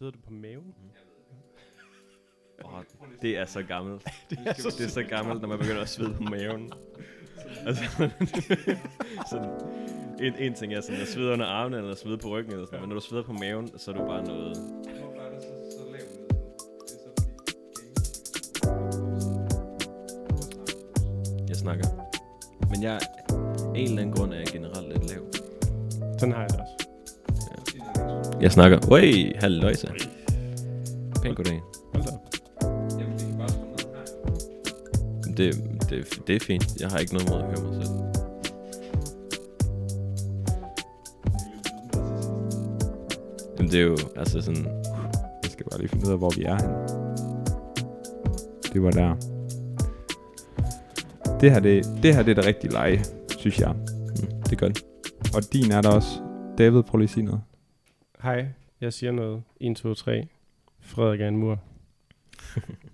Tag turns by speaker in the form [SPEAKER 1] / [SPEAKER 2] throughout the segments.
[SPEAKER 1] Sveder du på maven?
[SPEAKER 2] Oh, det er så gammelt.
[SPEAKER 1] det er så,
[SPEAKER 2] Det er så gammelt, når man begynder at svede på maven. Altså, sådan, en, en ting er sådan, at svede under armene, eller svede på ryggen, eller sådan, men når du sveder på maven, så er du bare noget...
[SPEAKER 3] Er er
[SPEAKER 2] Jeg snakker. Men jeg, af en eller anden grund er jeg generelt lidt lav.
[SPEAKER 1] Sådan har jeg det også.
[SPEAKER 2] Jeg snakker. Oi, halløjsa. Pæn goddag.
[SPEAKER 1] Hold da
[SPEAKER 3] det.
[SPEAKER 2] Det, det, er fint. Jeg har ikke noget mod at høre mig selv. Jamen, det er jo altså sådan...
[SPEAKER 4] Jeg skal bare lige finde ud af, hvor vi er henne. Det var der. Det her, det, det her det er det rigtige leje, synes jeg.
[SPEAKER 2] Mm, det gør det.
[SPEAKER 4] Og din er der også. David, prøv lige at sige noget.
[SPEAKER 1] Hej, jeg siger noget. 1, 2, 3. Frederik er en mur.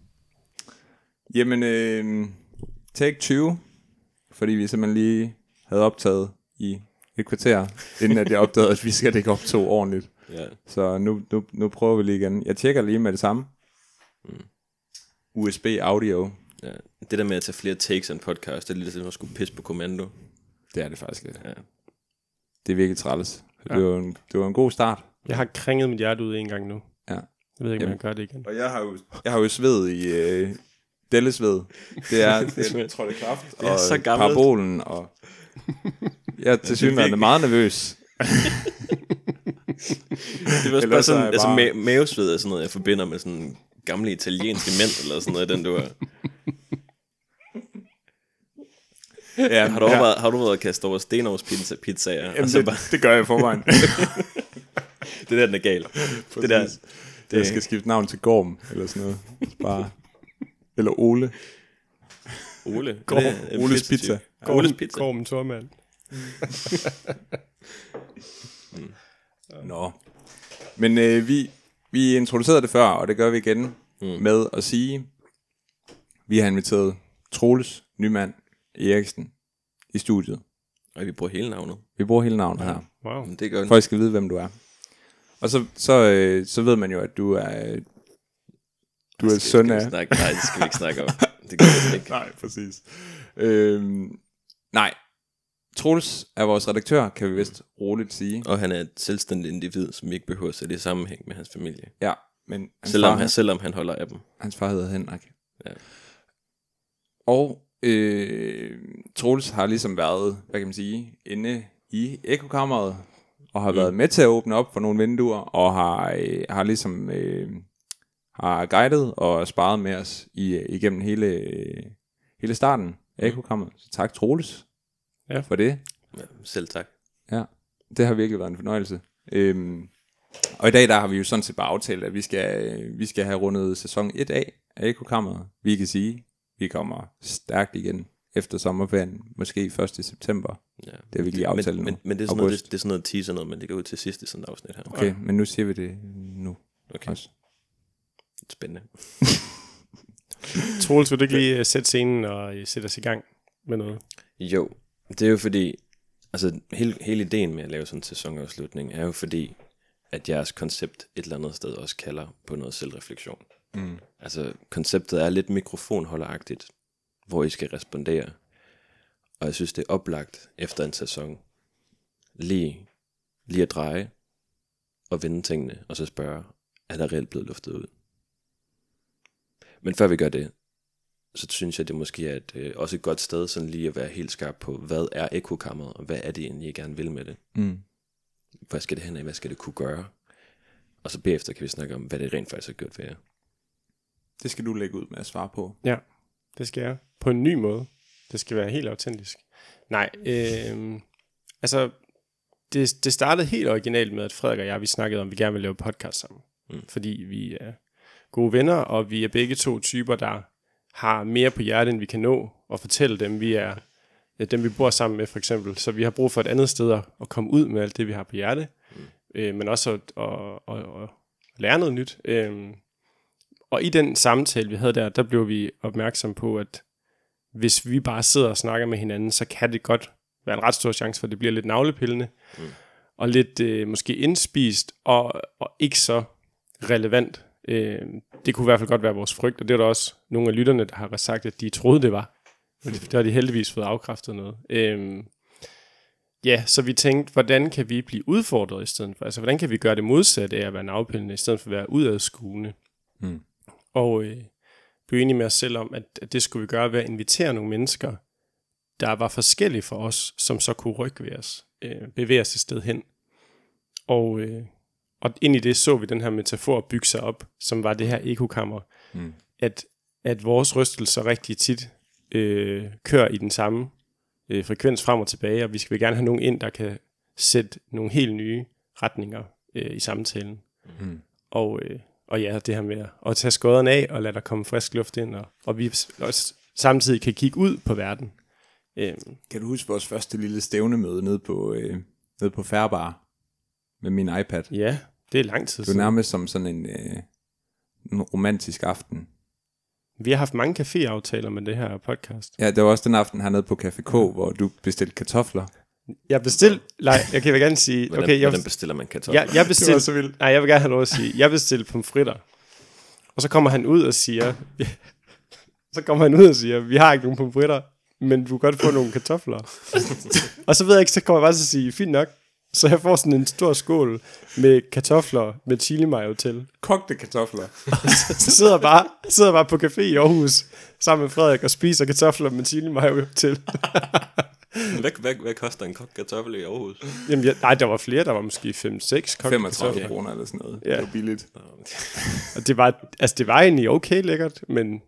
[SPEAKER 4] Jamen, øh, take 20. Fordi vi simpelthen lige havde optaget i et kvarter, inden at jeg opdagede, at vi skal ikke optage ordentligt.
[SPEAKER 2] Ja.
[SPEAKER 4] Så nu, nu, nu prøver vi lige igen. Jeg tjekker lige med det samme.
[SPEAKER 2] Mm.
[SPEAKER 4] USB audio.
[SPEAKER 2] ja. Det der med at tage flere takes af en podcast, det er lidt som at skulle pisse på kommando.
[SPEAKER 4] Det er det faktisk lidt.
[SPEAKER 2] Ja.
[SPEAKER 4] Det er virkelig træls.
[SPEAKER 1] Ja.
[SPEAKER 4] Det, var en, det var en god start.
[SPEAKER 1] Jeg har kringet mit hjerte ud en gang nu.
[SPEAKER 4] Ja.
[SPEAKER 1] Jeg ved ikke, om jeg gør det igen.
[SPEAKER 4] Og jeg har jo, jeg har jo sved i øh, Dellesved. Det er, det er trådte kraft
[SPEAKER 2] Det er
[SPEAKER 4] og
[SPEAKER 2] så gammelt.
[SPEAKER 4] parabolen. Og jeg er til synligheden meget nervøs.
[SPEAKER 2] Det var også bare
[SPEAKER 4] så er
[SPEAKER 2] sådan, altså
[SPEAKER 4] bare-
[SPEAKER 2] ma- mavesved er sådan noget, jeg forbinder med sådan gamle italienske mænd, eller sådan noget, i den du er.
[SPEAKER 4] Ja,
[SPEAKER 2] Har du, overvejet, har du været at kaste over Stenovs pizza, pizzaer?
[SPEAKER 4] Jamen,
[SPEAKER 2] altså
[SPEAKER 4] det,
[SPEAKER 2] bare,
[SPEAKER 4] det gør jeg for mig.
[SPEAKER 2] Det der, den er gal. Det der,
[SPEAKER 4] det, jeg skal skifte navn til Gorm, eller sådan noget. Bare. Eller Ole.
[SPEAKER 2] Ole.
[SPEAKER 1] Gorm.
[SPEAKER 2] Det er
[SPEAKER 4] Oles. Pizza.
[SPEAKER 2] Ja, Oles Pizza.
[SPEAKER 1] Gorm Tormand.
[SPEAKER 4] Nå. Men øh, vi, vi introducerede det før, og det gør vi igen
[SPEAKER 2] Mm.
[SPEAKER 4] mm. med at sige, vi har inviteret Troels Nyman Eriksen i studiet.
[SPEAKER 2] Og vi bruger hele navnet.
[SPEAKER 4] Vi bruger hele navnet her,
[SPEAKER 1] Wow.
[SPEAKER 2] Men det gør
[SPEAKER 4] I skal vide, hvem du er. Og så, så, øh, så ved man jo, at du er, øh, du er søn af...
[SPEAKER 2] Snakke? Nej, det skal vi ikke snakke om. Det gør vi ikke.
[SPEAKER 4] Nej, præcis. Øhm, nej, Troels er vores redaktør, kan vi vist roligt sige.
[SPEAKER 2] Og han er et selvstændigt individ, som ikke behøver at sætte i sammenhæng med hans familie.
[SPEAKER 4] Ja, men hans,
[SPEAKER 2] Selvom
[SPEAKER 4] far,
[SPEAKER 2] han, selvom han holder af dem.
[SPEAKER 4] hans far hedder Henrik.
[SPEAKER 2] Ja.
[SPEAKER 4] Og øh, Troels har ligesom været, hvad kan man sige, inde i ekokammeret, og har
[SPEAKER 2] Mm.
[SPEAKER 4] mm. været med til at åbne op for nogle vinduer, og har, øh, har ligesom øh, har guidet og sparet med os i, igennem hele, øh, hele starten af ekokammeret. Så tak Troels
[SPEAKER 1] Ja.
[SPEAKER 4] for det.
[SPEAKER 2] Ja, selv tak.
[SPEAKER 4] Ja, det har virkelig været en fornøjelse. Øhm, og i dag der har vi jo sådan set bare aftalt, at vi skal, øh, vi skal have rundet sæson 1 af af Ekokammeret. Vi kan sige, vi kommer stærkt igen efter sommerferien, måske 1. september.
[SPEAKER 2] Ja.
[SPEAKER 4] Det har vi lige aftalt
[SPEAKER 2] men,
[SPEAKER 4] nu.
[SPEAKER 2] men, men det, er sådan noget, det, det er sådan noget teaser noget, men det går ud til sidst i sådan et afsnit her.
[SPEAKER 4] Okay, men nu siger vi det nu
[SPEAKER 2] Okay,
[SPEAKER 4] også.
[SPEAKER 2] spændende.
[SPEAKER 1] Troels, vil du ikke lige uh, sætte scenen og uh, sætte os i gang med noget?
[SPEAKER 2] Jo, det er jo fordi, altså hele, hele ideen med at lave sådan en sæsonafslutning, er jo fordi, at jeres koncept et eller andet sted også kalder på noget selvreflektion.
[SPEAKER 4] Mm.
[SPEAKER 2] Altså, konceptet er lidt mikrofonholderagtigt, hvor I skal respondere. Og jeg synes, det er oplagt efter en sæson, lige, lige at dreje og vende tingene, og så spørge, er der reelt blevet luftet ud? Men før vi gør det, så synes jeg, det måske er et, øh, også et godt sted sådan lige at være helt skarp på, hvad er ekokammeret, og hvad er det egentlig, I gerne vil med det?
[SPEAKER 4] Mm.
[SPEAKER 2] Hvad skal det hen af? Hvad skal det kunne gøre? Og så bagefter kan vi snakke om, hvad det rent faktisk har gjort ved jer.
[SPEAKER 4] Det skal du lægge ud med at svare på.
[SPEAKER 1] Det skal jeg. På en ny måde. Det skal være helt autentisk. Nej, øh, altså, det, det startede helt originalt med, at Frederik og jeg, vi snakkede om, at vi gerne vil lave podcast sammen.
[SPEAKER 2] Mm.
[SPEAKER 1] Fordi vi er gode venner, og vi er begge to typer, der har mere på hjertet, end vi kan nå, og fortælle dem, vi er dem, vi bor sammen med, for eksempel. Så vi har brug for et andet sted at, at komme ud med alt det, vi har på hjerte, mm. øh, men også at, at, at, at lære noget nyt. Øh, og i den samtale, vi havde der, der blev vi opmærksom på, at hvis vi bare sidder og snakker med hinanden, så kan det godt være en ret stor chance for, at det bliver lidt navlepillende, mm. og lidt øh, måske indspist, og, og ikke så relevant. Øh, det kunne i hvert fald godt være vores frygt, og det er der også nogle af lytterne, der har sagt, at de troede, det var. Men det, det har de heldigvis fået afkræftet noget. Øh, ja, så vi tænkte, hvordan kan vi blive udfordret i stedet for? Altså, hvordan kan vi gøre det modsatte af at være navpillende, i stedet for at være udadskuende?
[SPEAKER 4] Mm.
[SPEAKER 1] Og øh, blev enige med os selv om, at, at det skulle vi gøre ved at invitere nogle mennesker, der var forskellige for os, som så kunne rykke ved os, øh, bevæge os et sted hen. Og, øh, og ind i det så vi den her metafor bygge sig op, som var det her ekokammer,
[SPEAKER 4] Mm.
[SPEAKER 1] at, at vores rystelser rigtig tit øh, kører i den samme øh, frekvens frem og tilbage, og vi skal gerne have nogen ind, der kan sætte nogle helt nye retninger øh, i samtalen.
[SPEAKER 4] Mm.
[SPEAKER 1] Og, øh, og ja, det her med at, tage skodderne af og lade der komme frisk luft ind, og, og vi også samtidig kan kigge ud på verden. Øh,
[SPEAKER 4] Kan du huske vores første lille stævnemøde nede på, øh, nede på Færbar med min iPad?
[SPEAKER 1] ja, det er lang tid
[SPEAKER 4] Det var
[SPEAKER 1] siden.
[SPEAKER 4] nærmest som sådan en, øh, en romantisk aften.
[SPEAKER 1] Vi har haft mange caféaftaler med det her podcast.
[SPEAKER 4] Ja, det var også den aften hernede på Café K, hvor du bestilte kartofler.
[SPEAKER 1] Jeg bestilte, nej, jeg kan gerne sige,
[SPEAKER 2] Hvordan,
[SPEAKER 1] okay, jeg,
[SPEAKER 2] hvordan bestiller man kartofler?
[SPEAKER 1] jeg, jeg bestilte,
[SPEAKER 4] så vildt.
[SPEAKER 1] nej, jeg vil gerne have lov at sige, jeg bestilte pomfritter. Og så kommer han ud og siger, så kommer han ud og siger, vi har ikke nogen pomfritter, men du kan godt få nogle kartofler. og så ved jeg ikke, så kommer jeg bare til at sige, fint nok. Så jeg får sådan en stor skål med kartofler med chili mayo til.
[SPEAKER 4] Kogte kartofler.
[SPEAKER 1] Så sidder jeg bare, sidder bare på café i Aarhus sammen med Frederik og spiser kartofler med chili mayo til.
[SPEAKER 2] Hvad, hvad, hvad koster en kogt kartoffel i Aarhus?
[SPEAKER 1] Jamen, jeg, nej, der var flere, der var måske 5-6 kogte
[SPEAKER 4] 35
[SPEAKER 1] kartofler.
[SPEAKER 4] kroner eller sådan noget.
[SPEAKER 1] Ja.
[SPEAKER 4] Det var billigt.
[SPEAKER 1] Og det var, altså det var egentlig okay lækkert, men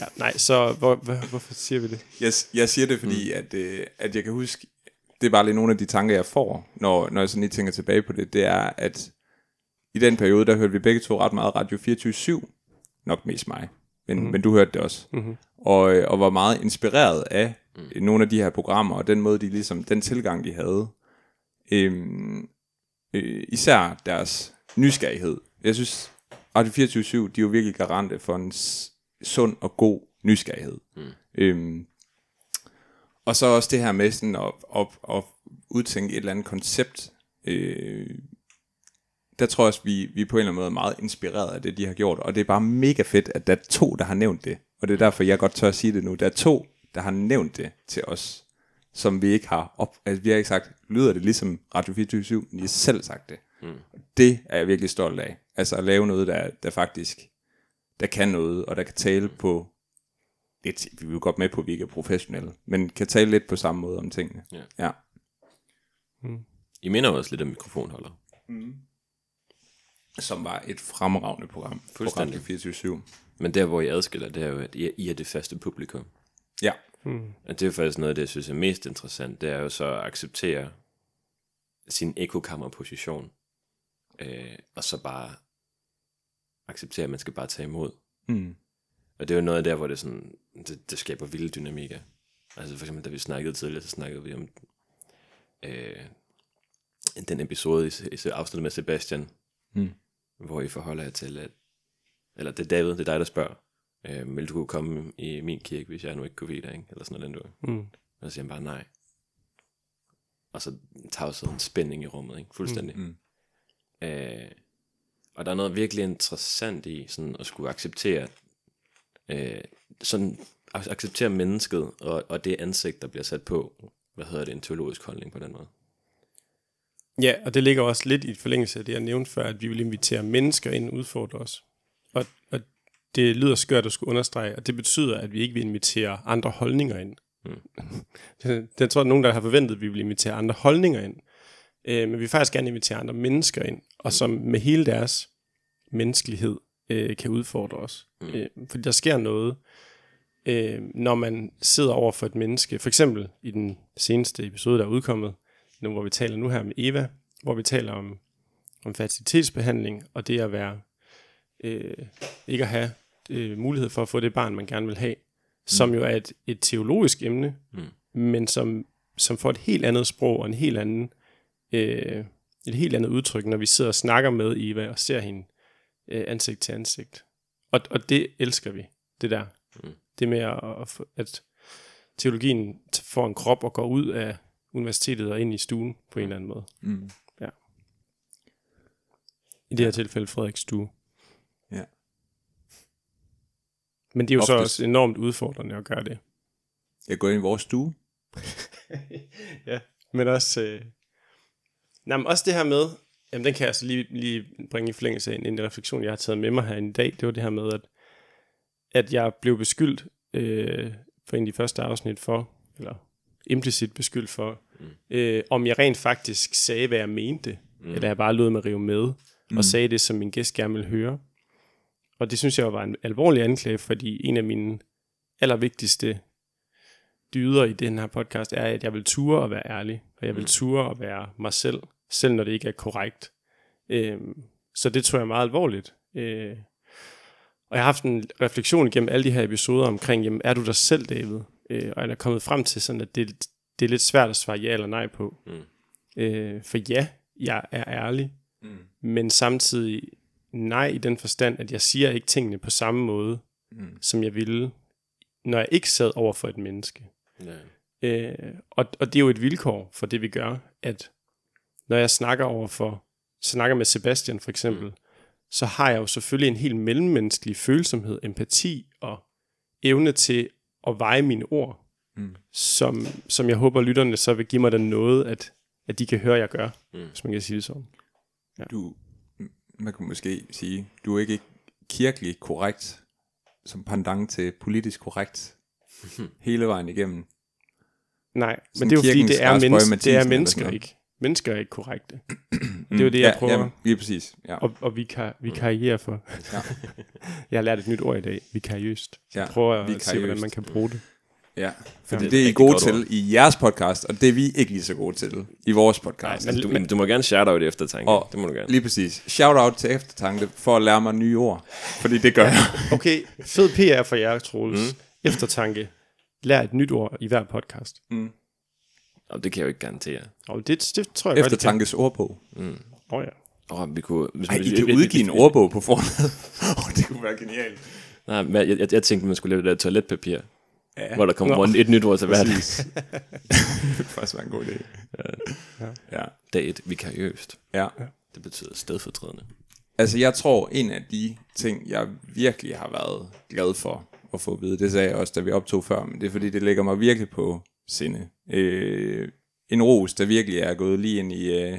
[SPEAKER 1] ja, nej, så hvor, hvor, hvorfor siger vi det?
[SPEAKER 4] Jeg, jeg siger det, fordi mm. at, øh, at jeg kan huske, det er bare lige nogle af de tanker, jeg får, når, når jeg sådan lige tænker tilbage på det, det er, at i den periode, der hørte vi begge to ret meget Radio 24-7, nok mest mig, men, mm. men du hørte det også,
[SPEAKER 1] Mhm.
[SPEAKER 4] og, øh, og var meget inspireret af mm. nogle af de her programmer, og den måde, de ligesom, den tilgang, de havde. Øhm, øh, især deres nysgerrighed. Jeg synes, Radio 24 de er jo virkelig garante for en sund og god nysgerrighed. Mm. Øhm, og så også det her med sådan at, at, at udtænke et eller andet koncept. Øh, der tror jeg også, vi, vi er på en eller anden måde meget inspireret af det, de har gjort. Og det er bare mega fedt, at der er to, der har nævnt det. Og det er derfor, jeg godt tør at sige det nu. Der er to, der har nævnt det til os, som vi ikke har op... Altså, vi har ikke sagt, lyder det ligesom Radio 24 men de har selv sagt det. Mm. Det er jeg virkelig stolt af. Altså at lave noget, der, der faktisk der kan noget, og der kan tale på lidt, vi er jo godt med på, at vi ikke er professionelle, men kan tale lidt på samme måde om tingene.
[SPEAKER 2] Ja.
[SPEAKER 4] ja.
[SPEAKER 2] I minder også lidt om mikrofonholder.
[SPEAKER 4] Som var et fremragende program
[SPEAKER 2] Fuldstændig.
[SPEAKER 4] Radio 24
[SPEAKER 2] Men der, hvor I adskiller, det er jo, at I I er det faste publikum.
[SPEAKER 4] Ja.
[SPEAKER 2] Og det er faktisk noget af det, jeg synes er mest interessant, det er jo så at acceptere sin ekokammerposition, øh, og så bare acceptere, at man skal bare tage imod.
[SPEAKER 4] Mm.
[SPEAKER 2] Og det er jo noget af der, hvor det, sådan, det, det skaber vilde dynamikker. Altså for eksempel, da vi snakkede tidligere, så snakkede vi om øh, den episode i, i afsnittet med Sebastian,
[SPEAKER 4] Mm.
[SPEAKER 2] hvor I forholder jer til, at, eller det er David, det er dig, der spørger, øh, vil du kunne komme i min kirke, hvis jeg nu ikke kunne vide dig, ikke? eller sådan noget, du.
[SPEAKER 1] Mm.
[SPEAKER 2] Og så siger han bare nej. Og så tager en spænding i rummet, ikke? fuldstændig.
[SPEAKER 4] Mm.
[SPEAKER 2] Øh, og der er noget virkelig interessant i sådan at skulle acceptere øh, sådan ac- acceptere mennesket og, og det ansigt, der bliver sat på, hvad hedder det, en teologisk holdning på den måde.
[SPEAKER 1] Ja, og det ligger også lidt i forlængelse af det, jeg nævnte før, at vi vil invitere mennesker ind og udfordre os. Og, og det lyder skørt at skulle understrege, og det betyder, at vi ikke vil invitere andre holdninger ind. Mm. det, tror jeg, nogen, der har forventet, at vi vil invitere andre holdninger ind. Øh, men vi vil faktisk gerne invitere andre mennesker ind, og som med hele deres menneskelighed øh, kan udfordre os. Mm. Øh, fordi der sker noget, øh, når man sidder over for et menneske. For eksempel i den seneste episode, der er udkommet, nu, hvor vi taler nu her med Eva, hvor vi taler om, om fertilitetsbehandling, og det at være, øh, ikke at have øh, mulighed for at få det barn, man gerne vil have, som jo er et, et teologisk emne, mm. men som, som får et helt andet sprog og en helt anden, øh, et helt andet udtryk, når vi sidder og snakker med Eva og ser hende øh, ansigt til ansigt. Og, og det elsker vi, det der. Mm. Det med, at, at, teologien får en krop og går ud af universitetet og ind i stuen på en eller anden måde.
[SPEAKER 4] Mm.
[SPEAKER 1] Ja. I det her tilfælde Frederiks stue.
[SPEAKER 4] Ja.
[SPEAKER 1] Men det er jo så
[SPEAKER 4] Oftest-
[SPEAKER 1] også enormt udfordrende at gøre det.
[SPEAKER 4] Jeg går ind i vores stue.
[SPEAKER 1] Ja, men også... Øh... Nej, men også det her med... Jamen, den kan jeg altså lige, lige bringe i forlængelse af en, en refleksion, jeg har taget med mig her i dag. Det var det her med, at, at jeg blev beskyldt øh, for en af de første afsnit for, eller implicit beskyldt for, mm. øh, om jeg rent faktisk sagde, hvad jeg mente, mm. eller jeg bare lod mig rive med, mm. og sagde det, som min gæst gerne ville høre. Og det synes jeg var en alvorlig anklage, fordi en af mine allervigtigste dyder i den her podcast er, at jeg vil ture at være ærlig, og jeg vil ture at være mig selv, selv når det ikke er korrekt. Øhm, så det tror jeg meget alvorligt. Øh, og jeg har haft en refleksion gennem alle de her episoder omkring, jamen, er du dig selv, David? Øh, og jeg er kommet frem til sådan, at det, det er lidt svært at svare ja eller nej på.
[SPEAKER 2] Mm.
[SPEAKER 1] Øh, for ja, jeg er ærlig,
[SPEAKER 4] Mm.
[SPEAKER 1] men samtidig nej i den forstand, at jeg siger ikke tingene på samme måde,
[SPEAKER 4] Mm.
[SPEAKER 1] som jeg ville, når jeg ikke sad over for et menneske.
[SPEAKER 2] Ja.
[SPEAKER 1] Øh, og, og det er jo et vilkår for det, vi gør, at når jeg snakker over for, snakker med Sebastian for eksempel, mm. så har jeg jo selvfølgelig en helt mellemmenneskelig følsomhed, empati og evne til at veje mine ord,
[SPEAKER 4] Mm.
[SPEAKER 1] som, som jeg håber, lytterne så vil give mig den noget, at, at de kan høre, jeg gør,
[SPEAKER 2] Mm.
[SPEAKER 1] hvis man kan sige det sådan.
[SPEAKER 4] Du, man kunne måske sige, du er ikke kirkelig korrekt, som pendant til politisk korrekt, hele vejen igennem.
[SPEAKER 1] Nej,
[SPEAKER 4] Sådan
[SPEAKER 1] men det er jo fordi, det er, mennesker, det er mennesker ikke. Mennesker er ikke korrekte. det er jo det, jeg prøver.
[SPEAKER 4] Ja, lige præcis. Ja.
[SPEAKER 1] og, og vi kan vi karriere for.
[SPEAKER 4] Ja.
[SPEAKER 1] jeg har lært et nyt ord i dag, vikariøst.
[SPEAKER 4] Ja,
[SPEAKER 1] prøver at se, hvordan man kan bruge det.
[SPEAKER 4] Ja, for
[SPEAKER 1] Ja.
[SPEAKER 4] det, det er I gode til
[SPEAKER 2] ord.
[SPEAKER 4] i jeres podcast, og det er vi ikke lige så gode til i vores podcast.
[SPEAKER 1] Nej,
[SPEAKER 2] Du, men, du må gerne shout-out i eftertanke.
[SPEAKER 4] Og-
[SPEAKER 2] det må du gerne.
[SPEAKER 4] Lige præcis. Shout out til eftertanke for at lære mig nye ord, fordi det gør jeg.
[SPEAKER 1] Okay, fed PR for jer, Troels. Mm. Eftertanke. Lær et nyt ord i hver podcast.
[SPEAKER 2] Og det kan jeg jo ikke garantere.
[SPEAKER 1] Og det, det tror jeg
[SPEAKER 4] Eftertankes ordbog.
[SPEAKER 1] godt, det kan. Åh ja.
[SPEAKER 2] Og vi kunne... Hvis
[SPEAKER 4] Ej,
[SPEAKER 2] man-
[SPEAKER 4] I
[SPEAKER 2] vi-
[SPEAKER 4] kan udgive en ordbog på forhånd. oh, det kunne være genialt.
[SPEAKER 2] Nej, men jeg, jeg, jeg tænkte, man skulle lave det der toiletpapir,
[SPEAKER 4] Ja,
[SPEAKER 2] hvor der kommer rundt et nyt ord til hver
[SPEAKER 4] det kunne faktisk være en god idé. Ja. ja.
[SPEAKER 2] dag. Et vikariøst.
[SPEAKER 4] ja.
[SPEAKER 2] Det betyder stedfortrædende.
[SPEAKER 4] Altså, jeg tror, en af de ting, jeg virkelig har været glad for at få at vide, det sagde jeg også, da vi optog før, men det er fordi, det ligger mig virkelig på sinde. Øh, en ros, der virkelig er gået lige ind i, øh,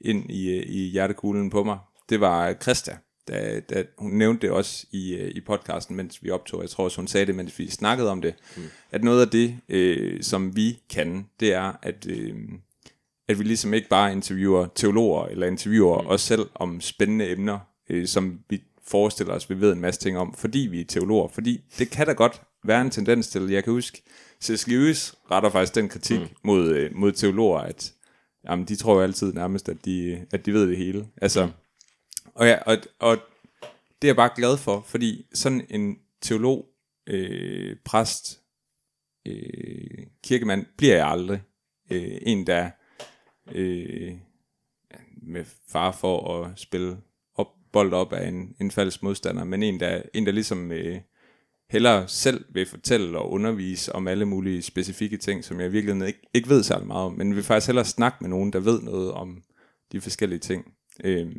[SPEAKER 4] ind i, øh, i hjertekuglen på mig, det var Christa. Da, da, hun nævnte det også i, øh, i podcasten, mens vi optog. Jeg tror også, hun sagde det, mens vi snakkede om det. Mm. At noget af det, øh, som vi kan, det er, at, øh, at vi ligesom ikke bare interviewer teologer, eller interviewer mm. os selv om spændende emner, øh, som vi forestiller os, vi ved en masse ting om, fordi vi er teologer. Fordi det kan da godt være en tendens til, jeg kan huske, C.S. Lewis retter faktisk den kritik mm. mod, øh, mod teologer, at jamen, de tror jo altid nærmest, at de, at de ved det hele. Altså, mm og, ja, og, og det er jeg bare glad for, fordi sådan en teolog, øh, præst, øh, kirkemand, bliver jeg aldrig. Øh, en, der øh, med far for at spille op, bold op af en, en falsk modstander, men en, der, en, der ligesom øh, hellere selv vil fortælle og undervise om alle mulige specifikke ting, som jeg virkelig ikke, ikke ved særlig meget om, men vil faktisk hellere snakke med nogen, der ved noget om de forskellige ting. Øh,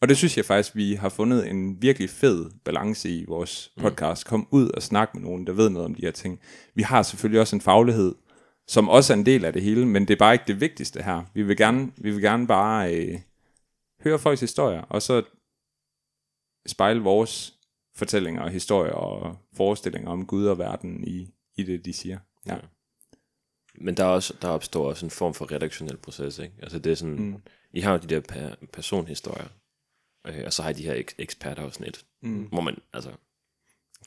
[SPEAKER 4] og det synes jeg faktisk, vi har fundet en virkelig fed balance i vores podcast. Kom ud og snak med nogen, der ved noget om de her ting. Vi har selvfølgelig også en faglighed, som også er en del af det hele, men det er bare ikke det vigtigste her. Vi vil gerne, vi vil gerne bare øh, høre folks historier, og så spejle vores fortællinger og historier og forestillinger om Gud og verden i, i det, de siger. Ja.
[SPEAKER 2] Ja. Men der, er også, der opstår også en form for redaktionel proces, ikke? Altså det er sådan, mm. I har jo de der per, personhistorier, øh, og så har de her ek- ekspertafsnit, mm. hvor man, altså,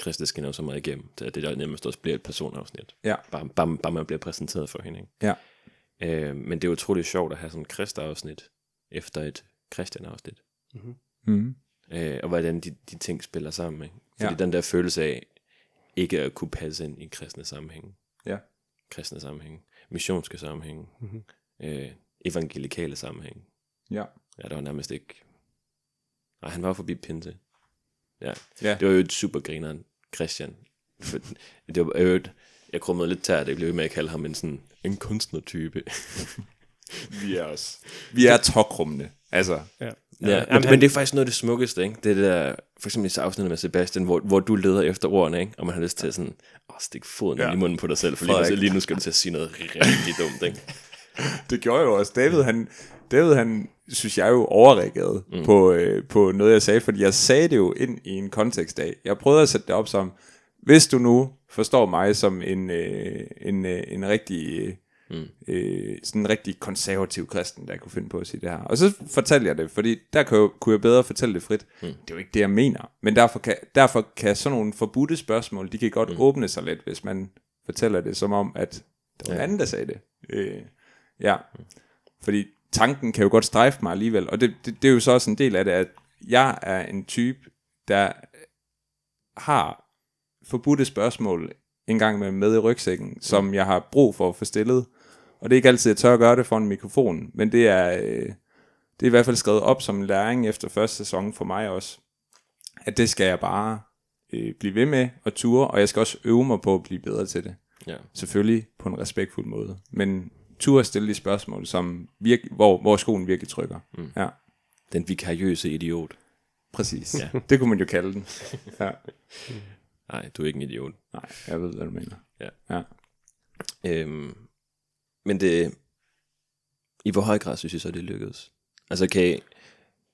[SPEAKER 2] Christa skinner jo så meget igennem, til at det der nærmest også bliver et personafsnit.
[SPEAKER 4] Ja.
[SPEAKER 2] Bare, bare, bare man bliver præsenteret for hende, ikke?
[SPEAKER 4] Ja.
[SPEAKER 2] Øh, men det er utroligt sjovt at have sådan et Christa-afsnit, efter et Christian-afsnit.
[SPEAKER 4] Mm.
[SPEAKER 2] Øh, og hvordan de, de ting spiller sammen, ikke? Fordi
[SPEAKER 4] ja.
[SPEAKER 2] den der følelse af, ikke at kunne passe ind i kristne sammenhæng,
[SPEAKER 4] Ja.
[SPEAKER 2] kristne sammenhæng, missionske sammenhæng, mm-hmm. øh, evangelikale sammenhæng.
[SPEAKER 4] Ja.
[SPEAKER 2] Ja, der var nærmest ikke... Nej, han var forbi Pinte. Ja.
[SPEAKER 4] Ja.
[SPEAKER 2] Det var jo et super grineren Christian. For, det var jo et, jeg krummede lidt tært, jeg blev med at kalde ham en sådan en kunstnertype.
[SPEAKER 4] Vi er også. Vi er tokrummende. Altså,
[SPEAKER 1] Ja,
[SPEAKER 2] Ja,
[SPEAKER 1] Jamen,
[SPEAKER 2] men,
[SPEAKER 1] han-
[SPEAKER 2] men det er faktisk noget af det smukkeste, ikke? Det er det der, for eksempel i afsnittet med Sebastian, hvor, hvor du leder efter ordene, ikke? Og man har lyst til at sådan, åh, stik foden ja.
[SPEAKER 4] Ja.
[SPEAKER 2] i munden på dig selv, for lige, nu- lige nu skal du til at sige noget rigtig dumt, ikke?
[SPEAKER 4] det gjorde jo også. David, han, David, han synes jeg jo overreagerede mm. på, øh, på noget, jeg sagde, fordi jeg sagde det jo ind i en kontekst af. Jeg prøvede at sætte det op som, hvis du nu forstår mig som en, øh, en, øh, en rigtig... Øh,
[SPEAKER 2] Mm.
[SPEAKER 4] øh, sådan en rigtig konservativ kristen, der kunne finde på at sige det her. Og så fortalte jeg det, fordi der kunne jeg, kunne jeg bedre fortælle det frit. Mm. Det er jo ikke det, jeg mener. Men derfor kan, derfor kan sådan nogle forbudte spørgsmål, de kan godt mm. åbne sig lidt, hvis man fortæller det som om, at der var en
[SPEAKER 2] Ja.
[SPEAKER 4] anden, der sagde det. Øh, ja, fordi tanken kan jo godt strejfe mig alligevel, og det, det, det er jo så også en del af det, at jeg er en type, der har forbudte spørgsmål en gang med, med i rygsækken, som jeg har brug for at få stillet. Og det er ikke altid, jeg tør at gøre det for en mikrofon, men det er, øh, det er i hvert fald skrevet op som en læring efter første sæson for mig også. At det skal jeg bare øh, blive ved med og ture, og jeg skal også øve mig på at blive bedre til det.
[SPEAKER 2] Ja.
[SPEAKER 4] Selvfølgelig på en respektfuld måde. Men ture at stille de spørgsmål, som virke, hvor, hvor skoen virkelig trykker. Mm. Ja,
[SPEAKER 2] Den vikariøse idiot.
[SPEAKER 4] præcis. Ja. Det kunne man jo kalde den. Ja.
[SPEAKER 2] Nej, du er ikke en idiot.
[SPEAKER 4] Nej, jeg ved, hvad du mener.
[SPEAKER 2] Ja.
[SPEAKER 4] Ja.
[SPEAKER 2] Øhm, men det, i hvor høj grad synes I så, det lykkedes? Altså I,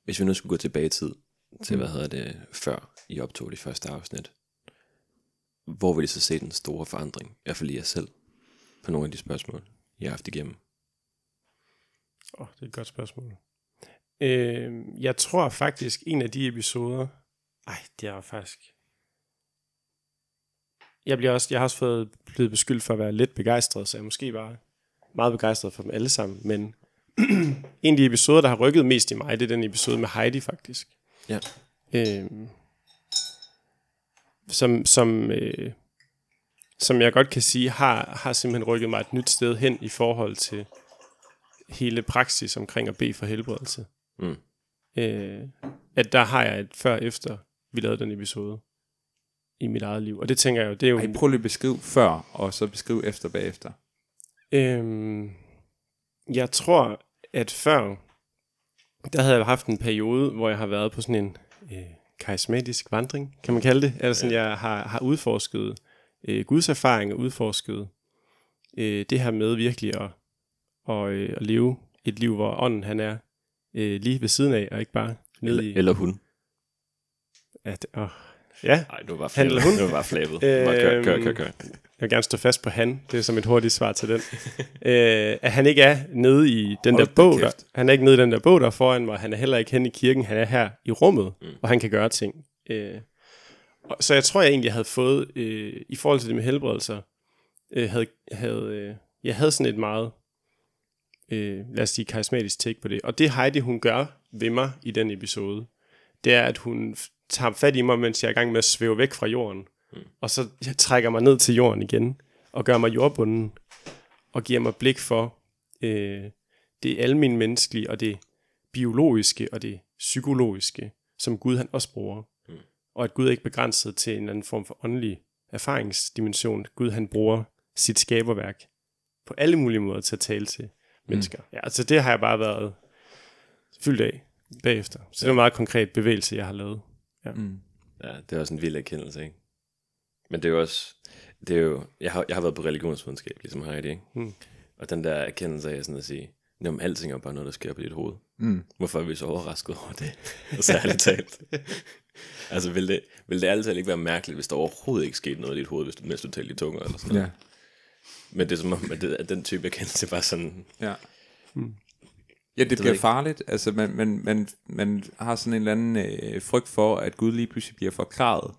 [SPEAKER 2] hvis vi nu skulle gå tilbage i tid, til
[SPEAKER 4] Mm.
[SPEAKER 2] hvad hedder det, før I optog de første afsnit, hvor vil I så se den store forandring, i hvert fald i jer selv, på nogle af de spørgsmål, I har haft igennem?
[SPEAKER 1] Åh, oh, det er et godt spørgsmål. Øh, jeg tror faktisk, en af de episoder... Ej, det er faktisk... Jeg, bliver også, jeg har også fået blevet beskyldt for at være lidt begejstret, så jeg måske var meget begejstret for dem alle sammen. Men en af de episoder, der har rykket mest i mig, det er den episode med Heidi faktisk.
[SPEAKER 2] Ja.
[SPEAKER 1] Øh, som, som, øh, som jeg godt kan sige, har, har simpelthen rykket mig et nyt sted hen i forhold til hele praksis omkring at bede for helbredelse.
[SPEAKER 2] Mm.
[SPEAKER 1] Øh, at der har jeg et før og efter, vi lavede den episode i mit eget liv. Og det tænker jeg jo, det er jo...
[SPEAKER 4] Ej, prøv lige at beskrive før, og så beskriv efter bagefter.
[SPEAKER 1] Øhm, jeg tror, at før, der havde jeg haft en periode, hvor jeg har været på sådan en øh, karismatisk vandring, kan man kalde det. Altså sådan, jeg har, har udforsket øh, Guds erfaring og udforsket øh, det her med virkelig at, og, øh, at leve et liv, hvor ånden han er øh, lige ved siden af, og ikke bare nede
[SPEAKER 2] Eller,
[SPEAKER 1] i...
[SPEAKER 2] eller hun?
[SPEAKER 1] At, åh, ja,
[SPEAKER 2] Nej, det var bare
[SPEAKER 1] Han eller hun?
[SPEAKER 2] Det var flabet. Kør, kør, kør, kør.
[SPEAKER 1] Jeg vil gerne stå fast på han. Det er som et hurtigt svar til den. øh, at han ikke er nede i den
[SPEAKER 4] Hold
[SPEAKER 1] der bog. Der, han er ikke nede i den der bog der er foran mig. Han er heller ikke hen i kirken. Han er her i rummet, mm. og han kan gøre ting. Øh, så jeg tror, jeg egentlig havde fået, øh, i forhold til det med helbredelser, øh, havde, havde, øh, jeg havde sådan et meget, øh, lad os sige, karismatisk take på det. Og det Heidi, hun gør ved mig i den episode, det er, at hun tager fat i mig, mens jeg er i gang med at svæve væk fra jorden. Mm. Og så jeg trækker mig ned til jorden igen, og gør mig jordbunden, og giver mig blik for øh, det almindelige menneskelige, og det biologiske, og det psykologiske, som Gud han også bruger. Mm. Og at Gud er ikke begrænset til en anden form for åndelig erfaringsdimension. Gud han bruger sit skaberværk på alle mulige måder til at tale til mennesker. Mm. Ja, altså det har jeg bare været fyldt af bagefter. Så det er en meget konkret bevægelse, jeg har lavet.
[SPEAKER 4] Mm.
[SPEAKER 2] Ja, det er også en vild erkendelse, ikke? Men det er jo også, det er jo, jeg har, jeg har været på religionsvidenskab, ligesom Heidi, ikke?
[SPEAKER 1] Mm.
[SPEAKER 2] Og den der erkendelse af sådan at sige, Jamen, alting er bare noget, der sker på dit hoved.
[SPEAKER 4] Mm.
[SPEAKER 2] Hvorfor er vi så overrasket over det? Og særligt talt. altså, vil det, vil det altid ikke være mærkeligt, hvis der overhovedet ikke skete noget i dit hoved, hvis du, mens du talte i tunger eller sådan noget?
[SPEAKER 4] Ja.
[SPEAKER 2] Men det er som om, at, det, at den type erkendelse bare sådan,
[SPEAKER 4] Ja. Ja, det
[SPEAKER 2] ved
[SPEAKER 4] bliver farligt. Altså, man, man, man, man har sådan en eller anden øh, frygt for, at Gud lige pludselig bliver forklaret.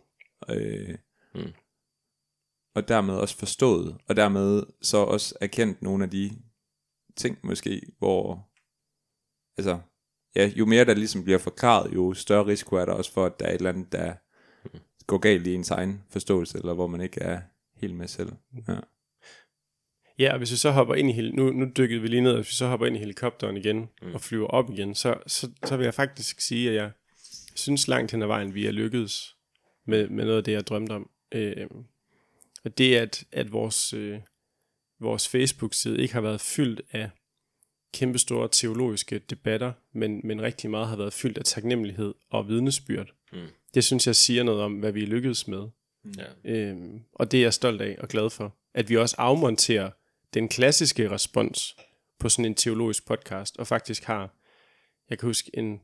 [SPEAKER 4] Øh,
[SPEAKER 2] Mm.
[SPEAKER 4] Og dermed også forstået. Og dermed så også erkendt nogle af de ting måske, hvor... Altså, ja, jo mere der ligesom bliver forklaret, jo større risiko er der også for, at der er et eller andet, der går galt i ens egen forståelse, eller hvor man ikke er helt med selv. Ja.
[SPEAKER 1] Ja, og hvis vi så hopper ind i nu, nu dykkede vi lige ned, og hvis vi så hopper ind i helikopteren igen mm. og flyver op igen, så, så, så vil jeg faktisk sige, at jeg synes langt hen ad vejen, vi er lykkedes med, med noget af det, jeg drømte om. Øh, og det er, at, at vores, øh, vores Facebook-side ikke har været fyldt af kæmpestore teologiske debatter, men, men rigtig meget har været fyldt af taknemmelighed og vidnesbyrd.
[SPEAKER 2] Mm.
[SPEAKER 1] Det synes jeg siger noget om, hvad vi er lykkedes med.
[SPEAKER 2] Ja.
[SPEAKER 1] Øhm, og det er jeg stolt af og glad for. At vi også afmonterer den klassiske respons på sådan en teologisk podcast, og faktisk har, jeg kan huske en,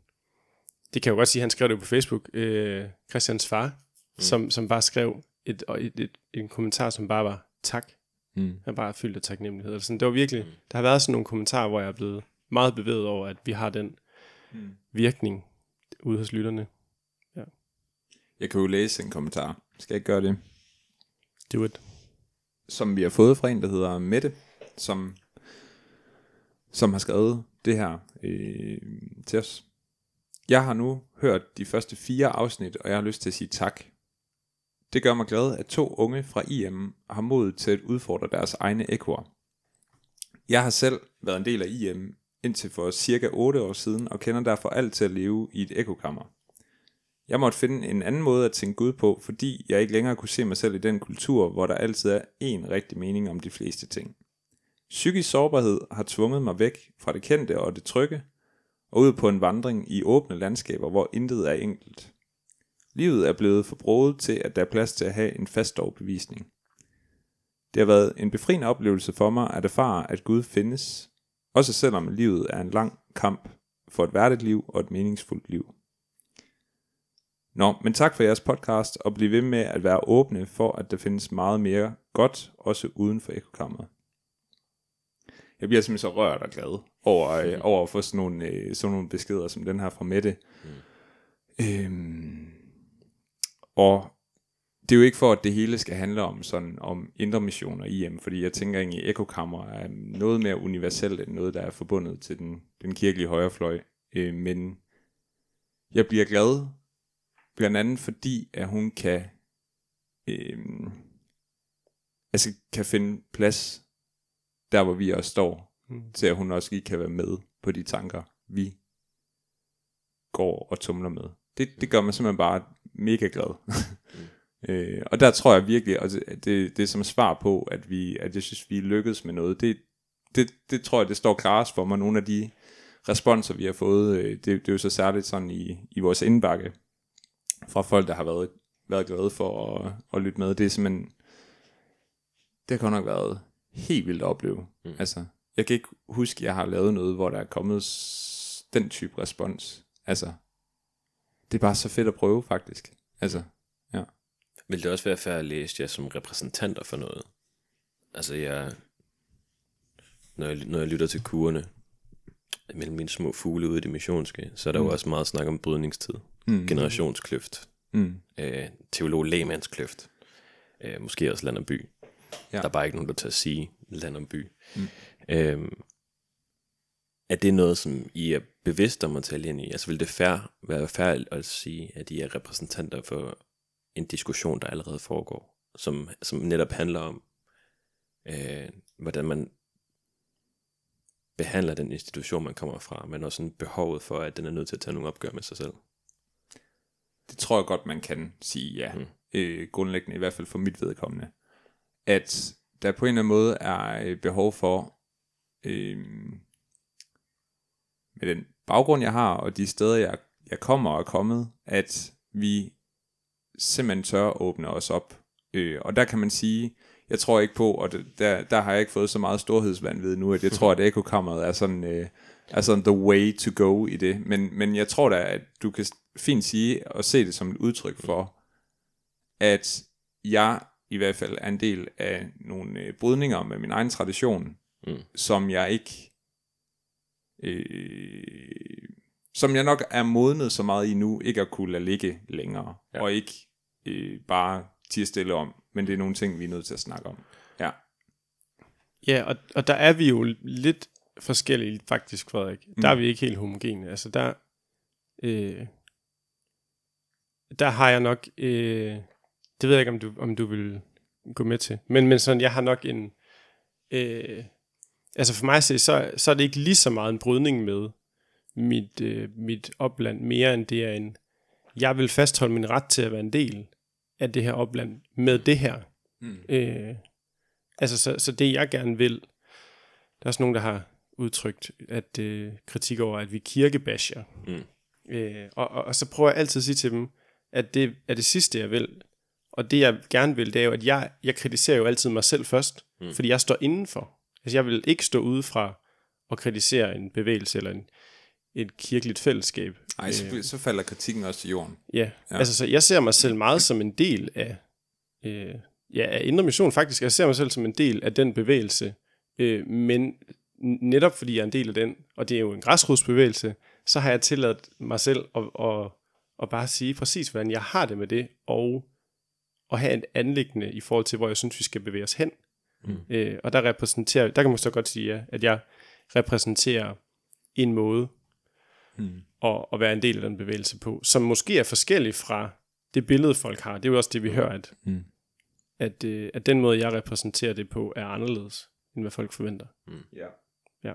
[SPEAKER 1] det kan jeg jo godt sige, han skrev det på Facebook, øh, Christians far, mm. som, som bare skrev et, et, et, en kommentar, som bare var tak.
[SPEAKER 4] Mm.
[SPEAKER 1] Han bare er fyldt af taknemmelighed. Altså, sådan, det var virkelig, mm. der har været sådan nogle kommentarer, hvor jeg er blevet meget bevæget over, at vi har den
[SPEAKER 4] Mm.
[SPEAKER 1] virkning ude hos lytterne.
[SPEAKER 4] Jeg kan jo læse en kommentar. Skal jeg ikke gøre det?
[SPEAKER 1] Do it.
[SPEAKER 4] Som vi har fået fra en, der hedder Mette, som, som har skrevet det her øh, til os. Jeg har nu hørt de første fire afsnit, og jeg har lyst til at sige tak. Det gør mig glad, at to unge fra IM har mod til at udfordre deres egne ekoer. Jeg har selv været en del af IM indtil for cirka 8 år siden, og kender derfor alt til at leve i et ekokammer. Jeg måtte finde en anden måde at tænke Gud på, fordi jeg ikke længere kunne se mig selv i den kultur, hvor der altid er én rigtig mening om de fleste ting. Psykisk sårbarhed har tvunget mig væk fra det kendte og det trygge, og ud på en vandring i åbne landskaber, hvor intet er enkelt. Livet er blevet for broget til, at der er plads til at have en fast overbevisning. Det har været en befriende oplevelse for mig at erfare, at Gud findes, også selvom livet er en lang kamp for et værdigt liv og et meningsfuldt liv. Nå, men tak for jeres podcast, og bliv ved med at være åbne for, at der findes meget mere godt, også uden for ekokammeret. Jeg bliver simpelthen så rørt og glad over, øh, over at få sådan nogle, øh, sådan nogle beskeder som den her fra Mette. Mm. Øhm, og det er jo ikke for, at det hele skal handle om sådan om indre mission og IM, fordi jeg tænker egentlig, at ekokammer er noget mere universelt end noget, der er forbundet til den, den kirkelige højrefløj. Øh, men jeg bliver glad, blandt andet fordi, at hun kan, øh, altså kan finde plads der, hvor vi også står,
[SPEAKER 1] Mm.
[SPEAKER 4] til at hun også lige kan være med på de tanker, vi går og tumler med. Det, det gør mig simpelthen bare mega glad. øh, og der tror jeg virkelig, og det, det, det er som svar på, at, vi, at jeg synes, vi lykkedes med noget. Det, det, det tror jeg, det står klarest for mig. Nogle af de responser, vi har fået, øh, det, det er jo så særligt sådan i, i vores indbakke, fra folk, der har været, været glade for at, at lytte med. Det er simpelthen, det har godt nok været helt vildt at opleve. Mm. Altså, jeg kan ikke huske, at jeg har lavet noget, hvor der er kommet den type respons. Altså, det er bare så fedt at prøve, faktisk. Altså, ja.
[SPEAKER 2] Vil det også være fair at læse jer som repræsentanter for noget? Altså, jeg, når, jeg, når jeg lytter til kurerne, mellem mine små fugle ude i det missionske, så er der mm. jo også meget snak om brydningstid,
[SPEAKER 4] Mm.
[SPEAKER 2] generationskløft,
[SPEAKER 4] Mm.
[SPEAKER 2] øh, teolog lægemandskløft, øh, måske også land og by.
[SPEAKER 4] Ja.
[SPEAKER 2] Der er bare ikke nogen, der tager at sige land og by. Mm. Øhm, er det noget, som I er bevidst om at tale ind i? Altså vil det fair, være fair at sige, at I er repræsentanter for en diskussion, der allerede foregår, som, som netop handler om, øh, hvordan man behandler den institution, man kommer fra, men også sådan behovet for, at den er nødt til at tage nogle opgør med sig selv.
[SPEAKER 4] Det tror jeg godt, man kan sige ja. Mm. Øh, grundlæggende, i hvert fald for mit vedkommende. At der på en eller anden måde er øh, behov for, øh, med den baggrund, jeg har, og de steder, jeg, jeg kommer og er kommet, at vi simpelthen tør at åbne os op. Øh, og der kan man sige, jeg tror ikke på, og der, der har jeg ikke fået så meget storhedsvandvid nu, at jeg tror, at ekokammeret er sådan, øh, er sådan the way to go i det. Men, men jeg tror da, at du kan fint sige og se det som et udtryk for, at jeg i hvert fald er en del af nogle øh, brydninger med min egen tradition,
[SPEAKER 2] Mm.
[SPEAKER 4] som jeg ikke øh, som jeg nok er modnet så meget i nu, ikke at kunne lade ligge længere, ja. Og ikke øh, bare tige stille om, men det er nogle ting, vi er nødt til at snakke om. Ja.
[SPEAKER 1] Ja, og, og der er vi jo lidt forskellige faktisk, Frederik. Der er vi ikke helt homogene. Altså der, øh, der har jeg nok, øh, det ved jeg ikke, om du, om du vil gå med til, men, men sådan, jeg har nok en, øh, altså for mig at se, så, så er det ikke lige så meget en brydning med mit, øh, mit opland, mere end det er en, jeg vil fastholde min ret til at være en del af det her opland med det her.
[SPEAKER 4] Mm.
[SPEAKER 1] Øh, altså, så, så det jeg gerne vil, der er også nogen, der har udtrykt at øh, kritik over, at vi kirkebasher.
[SPEAKER 2] Mm.
[SPEAKER 1] Øh, og, og, og så prøver jeg altid at sige til dem, at det er det sidste, jeg vil. Og det, jeg gerne vil, det er jo, at jeg, jeg kritiserer jo altid mig selv først, mm. fordi jeg står indenfor. Altså, jeg vil ikke stå udefra og kritisere en bevægelse eller en, et kirkeligt fællesskab.
[SPEAKER 4] Ej, så,
[SPEAKER 1] Øh,
[SPEAKER 4] så falder kritikken også til jorden.
[SPEAKER 1] Ja,
[SPEAKER 4] Ja.
[SPEAKER 1] altså så jeg ser mig selv meget som en del af, øh, ja, af Indre Mission faktisk. Jeg ser mig selv som en del af den bevægelse, øh, men netop fordi jeg er en del af den, og det er jo en græsrodsbevægelse, så har jeg tilladt mig selv at, at, at bare sige præcis, hvordan jeg har det med det, og at have et anlæggende i forhold til, hvor jeg synes, vi skal bevæge os hen. Mm. Øh, og der repræsenterer, der kan man så godt sige, ja, at jeg repræsenterer en måde,
[SPEAKER 4] Mm.
[SPEAKER 1] og, og være en del af den bevægelse på, som måske er forskellig fra det billede, folk har. Det er jo også det, vi hører, at,
[SPEAKER 4] Mm.
[SPEAKER 1] at, øh, at den måde, jeg repræsenterer det på, er anderledes, end hvad folk forventer.
[SPEAKER 4] Ja.
[SPEAKER 1] Ja.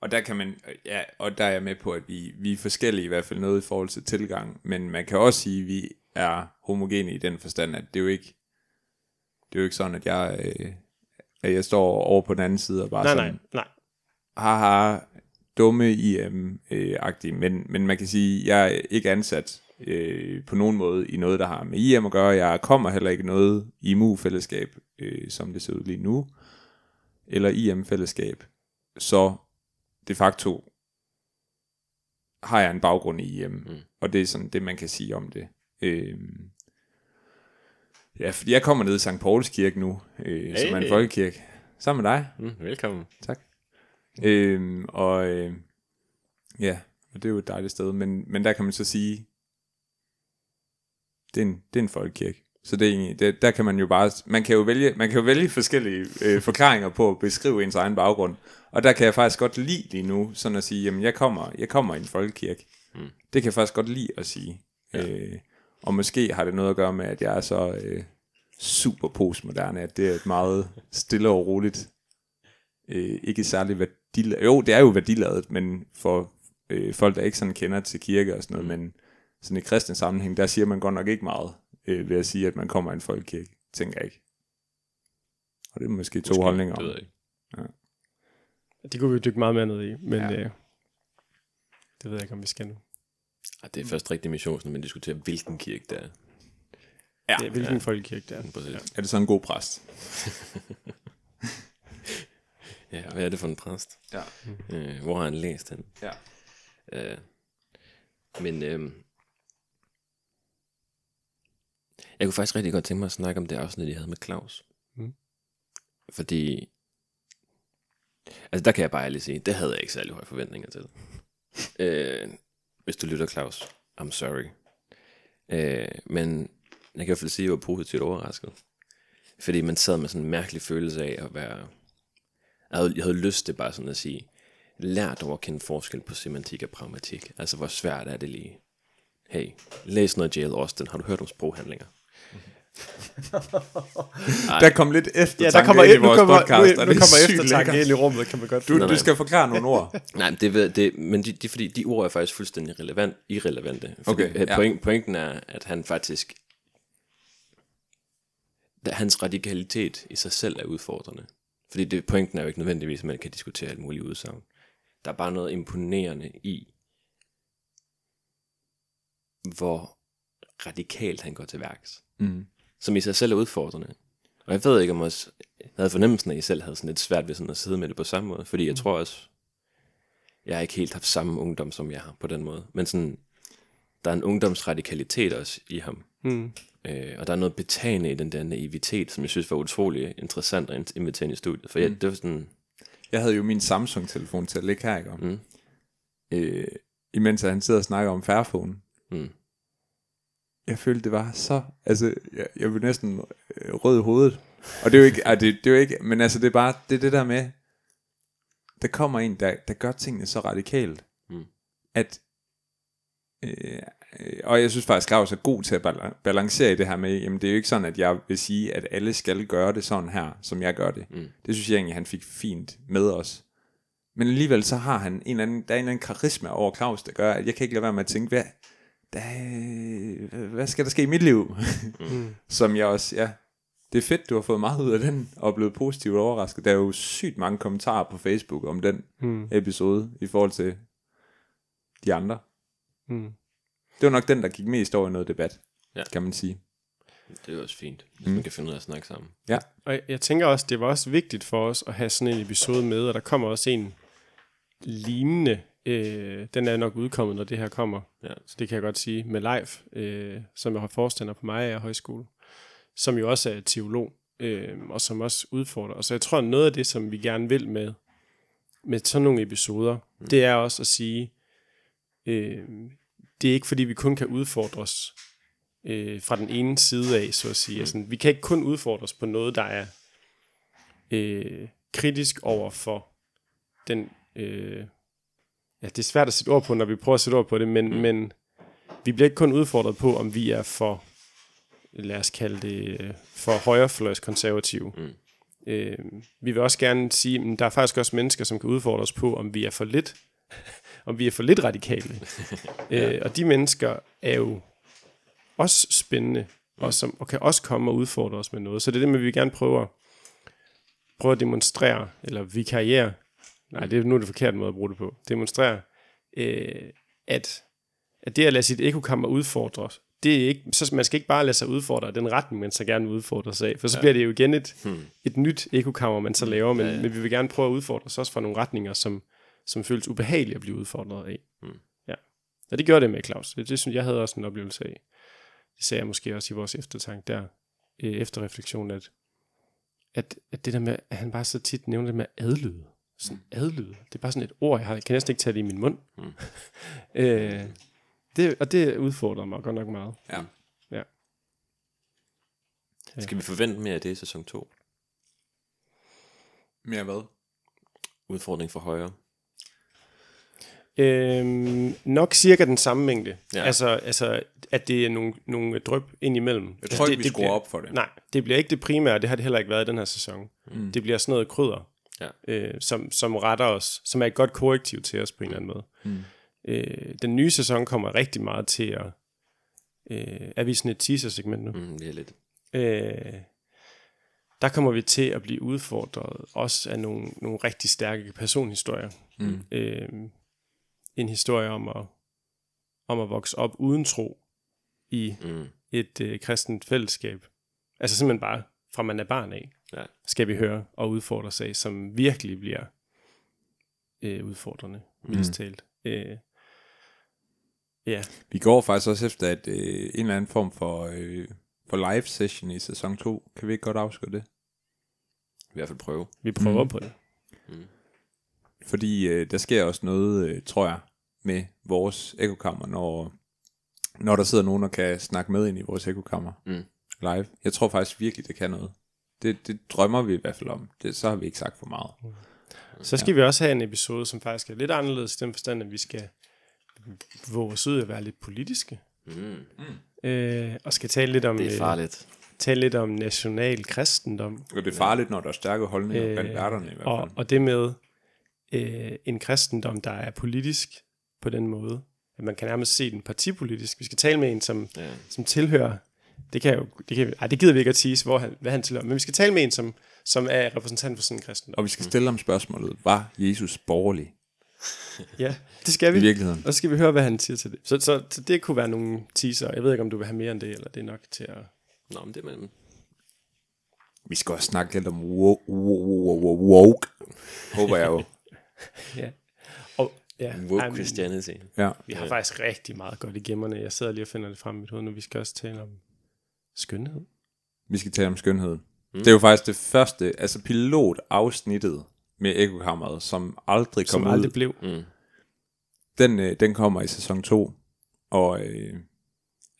[SPEAKER 4] Og der kan man, ja, og der er jeg med på, at vi, vi er forskellige i hvert fald noget i forhold til tilgang, men man kan også sige, at vi er homogene i den forstand, at det er jo ikke, det er jo ikke sådan, at jeg, øh, at jeg står over på den anden side og bare
[SPEAKER 1] Nej,
[SPEAKER 4] sådan,
[SPEAKER 1] nej, nej.
[SPEAKER 4] haha, dumme IM-agtige, men, men man kan sige, at jeg er ikke ansat øh, på nogen måde i noget, der har med IM at gøre. Jeg kommer heller ikke noget IMU-fællesskab, øh, som det ser ud lige nu, eller IM-fællesskab. Så de facto har jeg en baggrund i IM, mm. og det er sådan det, man kan sige om det. Øh, ja, fordi jeg kommer ned i St. Pauls Kirke nu, øh, hey. som er en folkekirke, sammen med dig.
[SPEAKER 2] Mm, velkommen.
[SPEAKER 4] Tak. Øhm, og øh, ja, og det er jo et dejligt sted, men, men der kan man så sige, det er en, det er en folkekirke. Så det er egentlig, det, der kan man jo bare, man kan jo vælge, man kan jo vælge forskellige øh, forklaringer på at beskrive ens egen baggrund. Og der kan jeg faktisk godt lide lige nu, sådan at sige, jamen jeg kommer, jeg kommer i en folkekirke. Mm. Det kan jeg faktisk godt lide at sige. Ja. Øh, og måske har det noget at gøre med, at jeg er så øh, super postmoderne, at det er et meget stille og roligt øh, ikke særlig værdiladet. Jo, det er jo værdiladet, men for øh, folk, der ikke sådan kender til kirke og sådan noget, men sådan i kristen sammenhæng, der siger man godt nok ikke meget øh, ved at sige, at man kommer af en folkekirke, tænker jeg ikke. Og det er måske to
[SPEAKER 2] Måske,
[SPEAKER 4] holdninger
[SPEAKER 2] Det
[SPEAKER 4] om.
[SPEAKER 2] ved jeg ikke.
[SPEAKER 1] Det kunne vi jo dykke meget mere ned i, men
[SPEAKER 4] Ja.
[SPEAKER 1] ja. øh, det ved jeg ikke, om vi skal nu.
[SPEAKER 2] Ej, det er først rigtig mission, når man diskuterer, hvilken kirke det er.
[SPEAKER 1] Ja, ja hvilken ja. folkekirke det er.
[SPEAKER 2] Præcis. Ja.
[SPEAKER 4] Er det så en god præst?
[SPEAKER 2] ja, hvad er det for en præst?
[SPEAKER 4] Ja.
[SPEAKER 2] Øh, hvor har han læst den?
[SPEAKER 4] Ja.
[SPEAKER 2] Øh, men øh, jeg kunne faktisk rigtig godt tænke mig at snakke om det afsnit, jeg havde med Claus.
[SPEAKER 1] Mm.
[SPEAKER 2] Fordi, altså der kan jeg bare ærligt sige, det havde jeg ikke særlig høje forventninger til. øh, hvis du lytter, Claus, I'm sorry. Øh, men jeg kan i hvert fald sige, at jeg var positivt overrasket. Fordi man sad med sådan en mærkelig følelse af at være... Jeg havde, jeg havde lyst til bare sådan at sige, lært over at kende forskel på semantik og pragmatik. Altså, hvor svært er det lige? Hey, læs noget J.L. Austin. Har du hørt om sproghandlinger? Mhm.
[SPEAKER 4] Der kom lidt efter
[SPEAKER 1] Ja, der kommer,
[SPEAKER 4] ind i
[SPEAKER 1] ind, nu
[SPEAKER 4] vores
[SPEAKER 1] kommer,
[SPEAKER 4] podcast,
[SPEAKER 1] nu, nu
[SPEAKER 4] det er
[SPEAKER 1] kommer eftertanke ind i rummet, kan man godt.
[SPEAKER 4] Du,
[SPEAKER 2] Nej,
[SPEAKER 4] du skal forklare nogle ord.
[SPEAKER 2] Nej, men det, ved- det, men de, de, fordi de ord er faktisk fuldstændig relevant, irrelevante. Fordi,
[SPEAKER 4] Okay,
[SPEAKER 2] øh,
[SPEAKER 4] ja.
[SPEAKER 2] point, pointen er, at han faktisk... Da hans radikalitet i sig selv er udfordrende. Fordi det, pointen er jo ikke nødvendigvis, at man kan diskutere alt muligt udsagn. Der er bare noget imponerende i, hvor radikalt han går til værks.
[SPEAKER 4] Mm.
[SPEAKER 2] Som i sig selv er udfordrende. Og jeg ved ikke, om også, jeg havde fornemmelsen af, at I selv havde sådan lidt svært ved sådan at sidde med det på samme måde. Fordi jeg tror også, jeg har ikke helt haft samme ungdom, som jeg har på den måde. Men sådan, der er en ungdomsradikalitet også i ham.
[SPEAKER 1] Mm.
[SPEAKER 2] Øh, og der er noget betagende i den der naivitet, som jeg synes var utrolig interessant at invitere ind i studiet. For jeg, det var sådan,
[SPEAKER 4] Jeg havde jo min Samsung-telefon til at ligge her, ikke? om.
[SPEAKER 2] Mm.
[SPEAKER 4] Øh, imens han sidder og snakker om Fairphone.
[SPEAKER 2] mm,
[SPEAKER 4] jeg følte, det var så... Altså, jeg, jeg blev næsten øh, rød i hovedet. Og det er jo ikke... Ej, det, det er jo ikke... Men altså, det er bare... Det er det der med... Der kommer en, der, der gør tingene så radikalt,
[SPEAKER 2] Mm.
[SPEAKER 4] at... Øh, øh, og jeg synes faktisk, Claus er god til at bala- balancere i det her med, jamen det er jo ikke sådan, at jeg vil sige, at alle skal gøre det sådan her, som jeg gør det.
[SPEAKER 2] Mm.
[SPEAKER 4] Det synes jeg egentlig, han fik fint med os. Men alligevel så har han en eller anden, der er en eller anden karisma over Claus, der gør, at jeg kan ikke lade være med at tænke, hvad, der, hvad skal der ske i mit liv?
[SPEAKER 1] Mm.
[SPEAKER 4] som jeg også, ja, det er fedt, du har fået meget ud af den, og er blevet positivt overrasket. Der er jo sygt mange kommentarer på Facebook om den
[SPEAKER 1] Hmm.
[SPEAKER 4] episode, i forhold til de andre.
[SPEAKER 1] Hmm.
[SPEAKER 4] Det var nok den, der gik mest over i noget debat,
[SPEAKER 2] Ja.
[SPEAKER 4] kan man sige.
[SPEAKER 2] Det er også fint, hvis man kan finde ud af at snakke sammen.
[SPEAKER 4] Ja,
[SPEAKER 1] Og jeg- jeg tænker også, det var også vigtigt for os at have sådan en episode med, og der kommer også en lignende. Øh, den er nok udkommet, når det her kommer.
[SPEAKER 2] Ja.
[SPEAKER 1] Så det kan jeg godt sige. Med live, øh, som jeg har forstander på mig af højskole. Som jo også er teolog, øh, og som også udfordrer. Og så jeg tror, noget af det, som vi gerne vil med, med sådan nogle episoder, mm. det er også at sige, øh, det er ikke fordi, vi kun kan udfordres øh, fra den ene side af, så at sige. Mm. Altså, vi kan ikke kun udfordres på noget, der er øh, kritisk over for den... Øh, ja, det er svært at sætte ord på, når vi prøver at sætte ord på det, men, mm. men vi bliver ikke kun udfordret på, om vi er for, lad os kalde det, øh, for højrefløjskonservative. Mm. Øh, vi vil også gerne sige, at der er faktisk også mennesker, som kan udfordre os på, om vi er for lidt, om vi er for lidt radikale. ja. øh, og de mennesker er jo også spændende, og, som, og kan også komme og udfordre os med noget. Så det er det med, at vi gerne prøver, prøver at demonstrere, eller vikariere, nej, det er nu det forkerte måde at bruge det på, demonstrere, øh, at, at det at lade sit ekokammer udfordre, det er ikke, så man skal ikke bare lade sig udfordre den retning, man så gerne vil udfordre sig af, for så ja. bliver det jo igen et, hmm. et nyt ekokammer, man så laver, men, ja, ja. men vi vil gerne prøve at udfordre os også fra nogle retninger, som, som føles ubehagelige at blive udfordret af. Hmm. Ja. Og det gjorde det med Claus. Det, det synes jeg havde også en oplevelse af. Det sagde jeg måske også i vores eftertank der, øh, efterreflektion, at, at, at det der med, at han bare så tit nævner det med adlyde. Sådan adlyde. Det er bare sådan et ord, jeg, har, jeg kan næsten ikke tage det i min mund. Mm. øh, det, og det udfordrer mig godt nok meget.
[SPEAKER 4] ja.
[SPEAKER 1] Ja.
[SPEAKER 2] Skal vi forvente mere af det i sæson 2?
[SPEAKER 4] Mere hvad?
[SPEAKER 2] Udfordring for højre.
[SPEAKER 1] Øhm, nok cirka den samme mængde.
[SPEAKER 2] Ja.
[SPEAKER 1] Altså, altså, at det er nogle, nogle drøb ind imellem.
[SPEAKER 4] Jeg tror ikke,
[SPEAKER 1] det,
[SPEAKER 4] vi skruer op for det.
[SPEAKER 1] Nej, det bliver ikke det primære. Det har det heller ikke været i den her sæson. Mm. Det bliver sådan noget krydder,
[SPEAKER 2] Ja.
[SPEAKER 1] øh, som, som retter os, som er et godt korrektiv til os på en eller anden måde. Mm. Øh, den nye sæson kommer rigtig meget til at... Øh, er vi sådan et teaser-segment nu?
[SPEAKER 2] Mm, det er lidt.
[SPEAKER 1] øh, der kommer vi til at blive udfordret også af nogle, nogle rigtig stærke personhistorier. Mm. Øh, en historie om at, om at vokse op uden tro i
[SPEAKER 2] Mm.
[SPEAKER 1] et øh, kristent fællesskab. Altså simpelthen bare fra man er barn af,
[SPEAKER 2] Ja.
[SPEAKER 1] skal vi høre og udfordre sig, som virkelig bliver øh, udfordrende, mildest talt. Øh, ja,
[SPEAKER 4] Vi går faktisk også efter at, øh, en eller anden form for, øh, for live session i sæson 2. Kan vi ikke godt afskrive det?
[SPEAKER 2] I hvert fald prøve.
[SPEAKER 1] vi prøver mm. på det.
[SPEAKER 4] Fordi øh, der sker også noget, øh, tror jeg, med vores ekokammer, når, når der sidder nogen, der kan snakke med ind i vores ekokammer
[SPEAKER 2] Mm.
[SPEAKER 4] live. Jeg tror faktisk virkelig, det kan noget. Det, det drømmer vi i hvert fald om. Det, så har vi ikke sagt for meget.
[SPEAKER 1] Så skal ja. vi også have en episode, som faktisk er lidt anderledes i den forstand, at vi skal våge os ud at være lidt politiske.
[SPEAKER 2] Mm.
[SPEAKER 1] Øh, og skal tale lidt om
[SPEAKER 2] Det er
[SPEAKER 1] øh,
[SPEAKER 2] farligt.
[SPEAKER 1] tale lidt om national kristendom.
[SPEAKER 4] Og det er farligt, når der er stærke holdninger øh, blandt værterne i hvert
[SPEAKER 1] og,
[SPEAKER 4] fald.
[SPEAKER 1] og det med øh, en kristendom, der er politisk på den måde. At man kan nærmest se den partipolitisk. Vi skal tale med en, som,
[SPEAKER 2] Ja.
[SPEAKER 1] som tilhører... Det kan jo, det, kan, ej, det gider vi ikke at tease, hvor han, hvad han tilhører. Men vi skal tale med en, som, som er repræsentant for sådan en kristendom.
[SPEAKER 4] Og vi skal stille ham spørgsmålet, var Jesus borgerlig
[SPEAKER 1] Ja, det skal vi.
[SPEAKER 4] i virkeligheden?
[SPEAKER 1] Og så skal vi høre, hvad han siger til det. Så, så, så det kunne være nogle teaser. Jeg ved ikke, om du vil have mere end det, eller det er nok til at...
[SPEAKER 2] Nå, men det er man...
[SPEAKER 4] Vi skal også snakke lidt om woke, woke, håber jeg jo.
[SPEAKER 1] Ja. Og, ja,
[SPEAKER 2] Woke Christianity.
[SPEAKER 4] Ja.
[SPEAKER 1] Vi har faktisk rigtig meget godt i gemmerne. Jeg sidder lige og finder det frem i mit hoved nu. Vi skal også tale om skønhed.
[SPEAKER 4] Vi skal tale om skønhed. Mm. Det er jo faktisk det første, altså pilotafsnittet med Ekokammeret, som aldrig kom
[SPEAKER 1] Som
[SPEAKER 4] ud.
[SPEAKER 1] aldrig blev.
[SPEAKER 2] Mm.
[SPEAKER 4] Den, øh, den kommer i sæson 2. Og øh,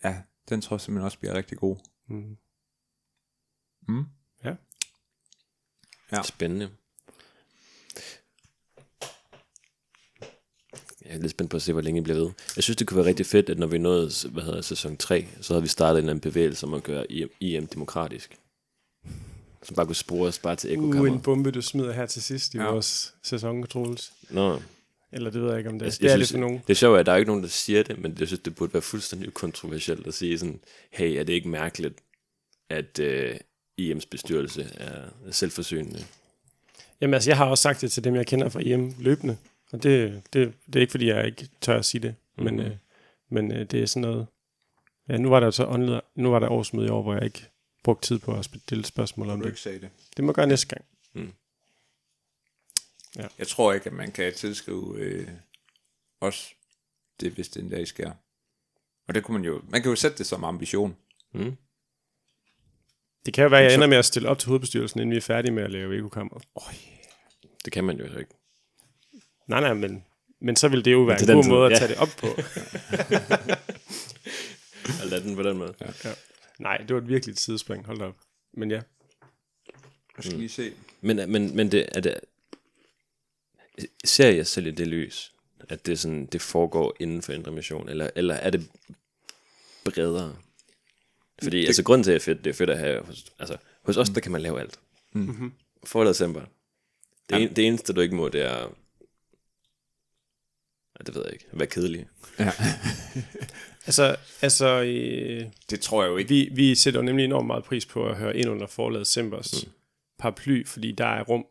[SPEAKER 4] ja, den tror jeg simpelthen også bliver rigtig god.
[SPEAKER 1] Mm.
[SPEAKER 4] Mm.
[SPEAKER 1] Ja.
[SPEAKER 4] Ja.
[SPEAKER 2] Spændende. Jeg er lidt spændt på at se, hvor længe I bliver ved. Jeg synes, det kunne være rigtig fedt, at når vi nåede hvad hedder, det, sæson 3, så havde vi startet en eller anden bevægelse om at gøre IM, IM demokratisk. Som bare kunne spore os bare til
[SPEAKER 1] Uh,
[SPEAKER 2] ekokammer.
[SPEAKER 1] en bombe, du smider her til sidst i
[SPEAKER 4] Ja.
[SPEAKER 1] vores sæson, Troels.
[SPEAKER 2] Nå,
[SPEAKER 1] Eller det ved jeg ikke, om det er.
[SPEAKER 2] jeg,
[SPEAKER 1] det er
[SPEAKER 2] jeg
[SPEAKER 1] lidt
[SPEAKER 2] synes,
[SPEAKER 1] for nogen.
[SPEAKER 2] det er sjovt, at der er ikke nogen, der siger det, men jeg synes, det burde være fuldstændig kontroversielt at sige sådan, hey, er det ikke mærkeligt, at, øh, IM's bestyrelse er selvforsynende.
[SPEAKER 1] Jamen altså, jeg har også sagt det til dem, jeg kender fra EM løbende. Og det, det, det er ikke, fordi jeg ikke tør at sige det. Men,
[SPEAKER 2] Mhm.
[SPEAKER 1] øh, men øh, det er sådan noget... Ja, nu var der så online, nu var der årsmøde i år, hvor jeg ikke brugte tid på at stille spørgsmål om
[SPEAKER 4] du
[SPEAKER 1] det.
[SPEAKER 4] ikke sagde det.
[SPEAKER 1] Det må jeg gøre næste gang.
[SPEAKER 4] Jeg tror ikke, at man kan tilskrive øh, os det, hvis det en dag sker. Og det kunne man jo, man kan jo sætte det som ambition.
[SPEAKER 2] Mm.
[SPEAKER 1] Det kan jo være, at jeg ender med at stille op til hovedbestyrelsen, inden vi er færdige med at lave ekokammeret.
[SPEAKER 2] Det kan man jo ikke.
[SPEAKER 1] Nej, nej, men, men så vil det jo være en god
[SPEAKER 2] tid,
[SPEAKER 1] måde at
[SPEAKER 2] ja.
[SPEAKER 1] tage det op på.
[SPEAKER 2] At lade den på den måde. Ja.
[SPEAKER 1] Nej, det var et virkelig sidespring. Hold da op. Men ja.
[SPEAKER 4] Jeg skal lige se.
[SPEAKER 2] Men, men, men det, er det, ser jeg selv i det lys, at det, sådan, det foregår inden for Indre Mission, eller, eller er det bredere? Fordi det, altså, grunden til, at det er fedt, det er fedt at have, hos, altså, hos os, der kan man lave alt. Mm-hmm. For december. Det, en, det eneste, du ikke må, det er, ja, det ved jeg ikke, være kedelig.
[SPEAKER 4] Ja.
[SPEAKER 1] Altså, altså øh,
[SPEAKER 4] Det tror jeg jo ikke.
[SPEAKER 1] vi, vi sætter jo nemlig enormt meget pris på at høre ind under forlaget Sembers mm. paraply, fordi der er rum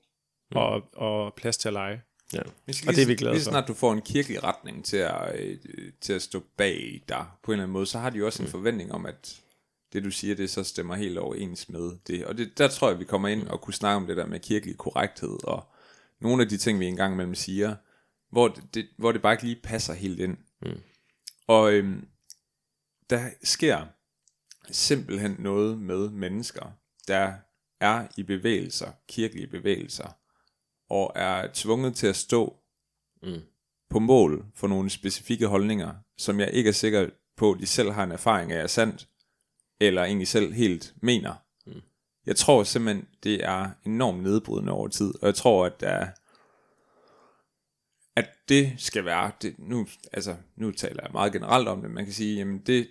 [SPEAKER 1] og, og plads til at lege.
[SPEAKER 2] Ja.
[SPEAKER 4] Skal
[SPEAKER 1] Og det er vi glade
[SPEAKER 4] lige
[SPEAKER 1] for.
[SPEAKER 4] snart du får en kirkelig retning til at, øh, til at stå bag dig på en eller anden måde, så har de jo også en forventning om, at det du siger, det så stemmer helt overens med det. Og det, der tror jeg, vi kommer ind og kunne snakke om det der med kirkelig korrekthed, og nogle af de ting, vi engang imellem siger, hvor det, det, hvor det bare ikke lige passer helt ind. Mm. Og øhm, der sker simpelthen noget med mennesker, der er i bevægelser, kirkelige bevægelser, og er tvunget til at stå
[SPEAKER 2] Mm.
[SPEAKER 4] på mål for nogle specifikke holdninger, som jeg ikke er sikker på, de selv har en erfaring af er sandt, eller egentlig selv helt mener. Mm. Jeg tror simpelthen, det er enormt nedbrydende over tid, og jeg tror, at der er, at det skal være, det, nu, altså, nu taler jeg meget generelt om det, man kan sige, jamen det,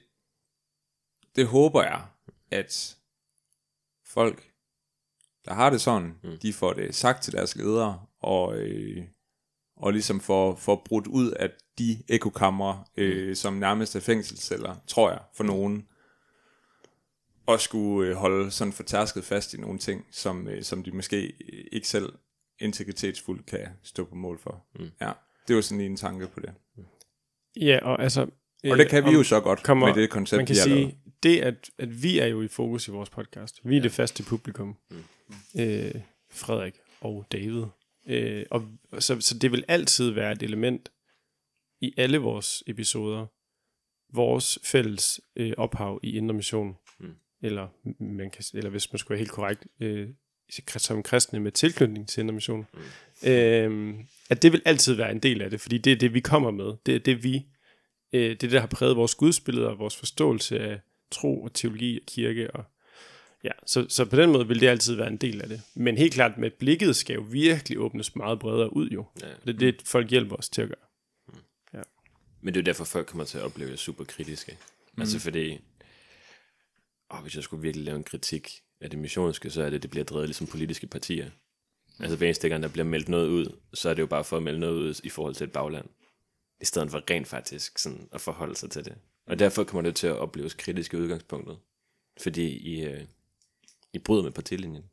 [SPEAKER 4] det håber jeg, at folk, der har det sådan, mm. de får det sagt til deres ledere, og, øh, og ligesom får, får brudt ud af de ekokamre, øh, som nærmest er fængselsceller, tror jeg, for nogen, og skulle øh, holde sådan fortærsket fast i nogle ting, som, øh, som de måske ikke selv integritetsfuldt kan stå på mål for. Mm. Ja, det var sådan lige en tanke på det.
[SPEAKER 1] Ja, og altså...
[SPEAKER 4] Og det kan vi
[SPEAKER 1] om-
[SPEAKER 4] jo så godt
[SPEAKER 1] kommer,
[SPEAKER 4] med det koncept,
[SPEAKER 1] Man kan sige,
[SPEAKER 4] lavet.
[SPEAKER 1] det at, at vi er jo i fokus i vores podcast. Vi er ja. det faste publikum. Mm. Øh, Frederik og David. Øh, og, så, så det vil altid være et element i alle vores episoder. Vores fælles øh, ophav i Indre Mission. Mm. Eller, man kan, eller hvis man skulle være helt korrekt, øh, som kristne med tilknytning til Indre Mission. Mm. Øh, at det vil altid være en del af det, fordi det er det, vi kommer med. Det er det, vi øh, det er det, der har præget vores gudsbilleder og vores forståelse af tro og teologi og kirke. Og, ja, så, så på den måde vil det altid være en del af det. Men helt klart, med blikket skal jo virkelig åbnes meget bredere ud jo.
[SPEAKER 2] Ja.
[SPEAKER 1] Det er det, folk hjælper os til at gøre.
[SPEAKER 2] Men det er jo derfor, folk kommer til at opleve det super kritiske. Mm. Altså fordi, åh, hvis jeg skulle virkelig lave en kritik af det missionske, så er det, at det bliver drevet ligesom politiske partier. Altså hver eneste gang, der bliver meldt noget ud, så er det jo bare for at melde noget ud i forhold til et bagland. I stedet for rent faktisk sådan at forholde sig til det. Og derfor kommer det til at opleves kritisk i udgangspunktet. Fordi I, øh, I bryder med partilinjen.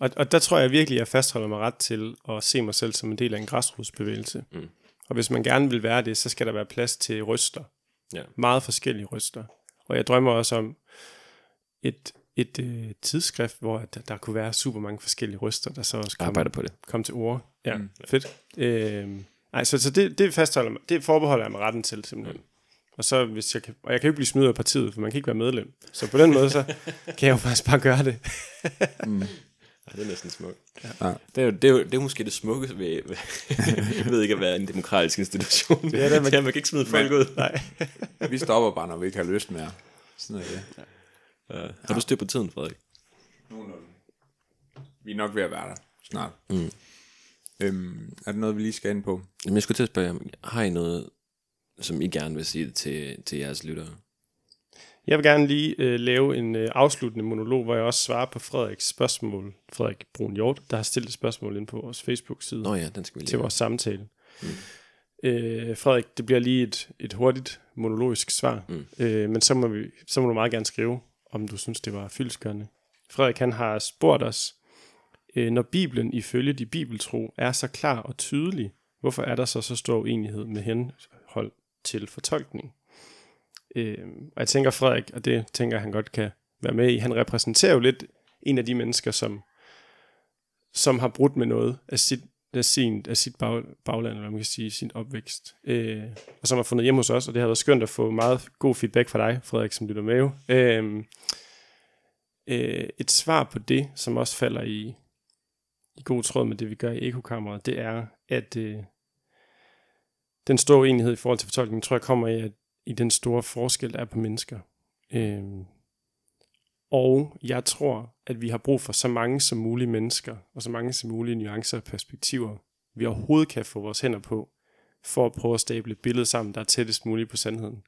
[SPEAKER 1] Og, og der tror jeg virkelig, at jeg fastholder mig ret til at se mig selv som en del af en græsrodsbevægelse. Mm. Og hvis man gerne vil være det, så skal der være plads til røster.
[SPEAKER 2] Ja.
[SPEAKER 1] Meget forskellige røster. Og jeg drømmer også om et, et øh, tidsskrift, hvor der, der kunne være super mange forskellige røster, der så også kom,
[SPEAKER 2] arbejder på det.
[SPEAKER 1] kom til ord. Ja, mm. fedt. Øhm, nej, så, så det, det fastholder mig, det forbeholder jeg mig retten til simpelthen. Mm. Og så hvis jeg kan, og jeg kan jo ikke blive smidt ud af partiet, for man kan ikke være medlem. Så på den måde, så kan jeg jo faktisk bare gøre det.
[SPEAKER 2] Ja, det er næsten smukt.
[SPEAKER 4] Ja.
[SPEAKER 2] Det, er jo, det, er jo, det er måske det smukke ved, ved jeg ved ikke at være en demokratisk institution.
[SPEAKER 1] Ja, det er man-
[SPEAKER 2] man, man kan ikke smide folk ud.
[SPEAKER 1] Nej.
[SPEAKER 4] Vi stopper bare, når vi ikke har lyst mere. Sådan er det.
[SPEAKER 2] Ja. Har du styr på tiden, Frederik?
[SPEAKER 4] Nogenlunde. Vi er nok ved at være der snart. Mm. Øhm, er det noget, vi lige skal ind på?
[SPEAKER 2] Jamen, jeg skulle til at spørge har I noget, som I gerne vil sige til, til jeres lyttere?
[SPEAKER 1] Jeg vil gerne lige øh, lave en øh, afsluttende monolog, hvor jeg også svarer på Frederiks spørgsmål. Frederik Brun Hjort, der har stillet et spørgsmål ind på vores Facebook-side
[SPEAKER 2] Nå ja, den skal vi lige
[SPEAKER 1] til vores samtale. Mm. Øh, Frederik, det bliver lige et, et hurtigt monologisk svar, mm. øh, men så må, vi, så må du meget gerne skrive, om du synes, det var fyldskørende. Frederik han har spurgt os, øh, når Bibelen ifølge de bibeltro er så klar og tydelig, hvorfor er der så så stor uenighed med henhold til fortolkning? Øh, og jeg tænker Frederik, og det tænker han godt kan være med i, han repræsenterer jo lidt en af de mennesker, som, som har brudt med noget af sit, af sin, af sit bag, bagland, eller hvad man kan sige, sin opvækst, øh, og som har fundet hjem hos os, og det har været skønt at få meget god feedback fra dig, Frederik, som lytter med. Øh, øh, et svar på det, som også falder i, i god tråd med det, vi gør i ekokammeret, det er, at øh, den store enighed i forhold til fortolkning, tror jeg kommer i, at, i den store forskel, der er på mennesker. Øh, og jeg tror, at vi har brug for så mange som mulige mennesker, og så mange som mulige nuancer og perspektiver, vi overhovedet kan få vores hænder på, for at prøve at stable et billede sammen, der er tættest muligt på sandheden.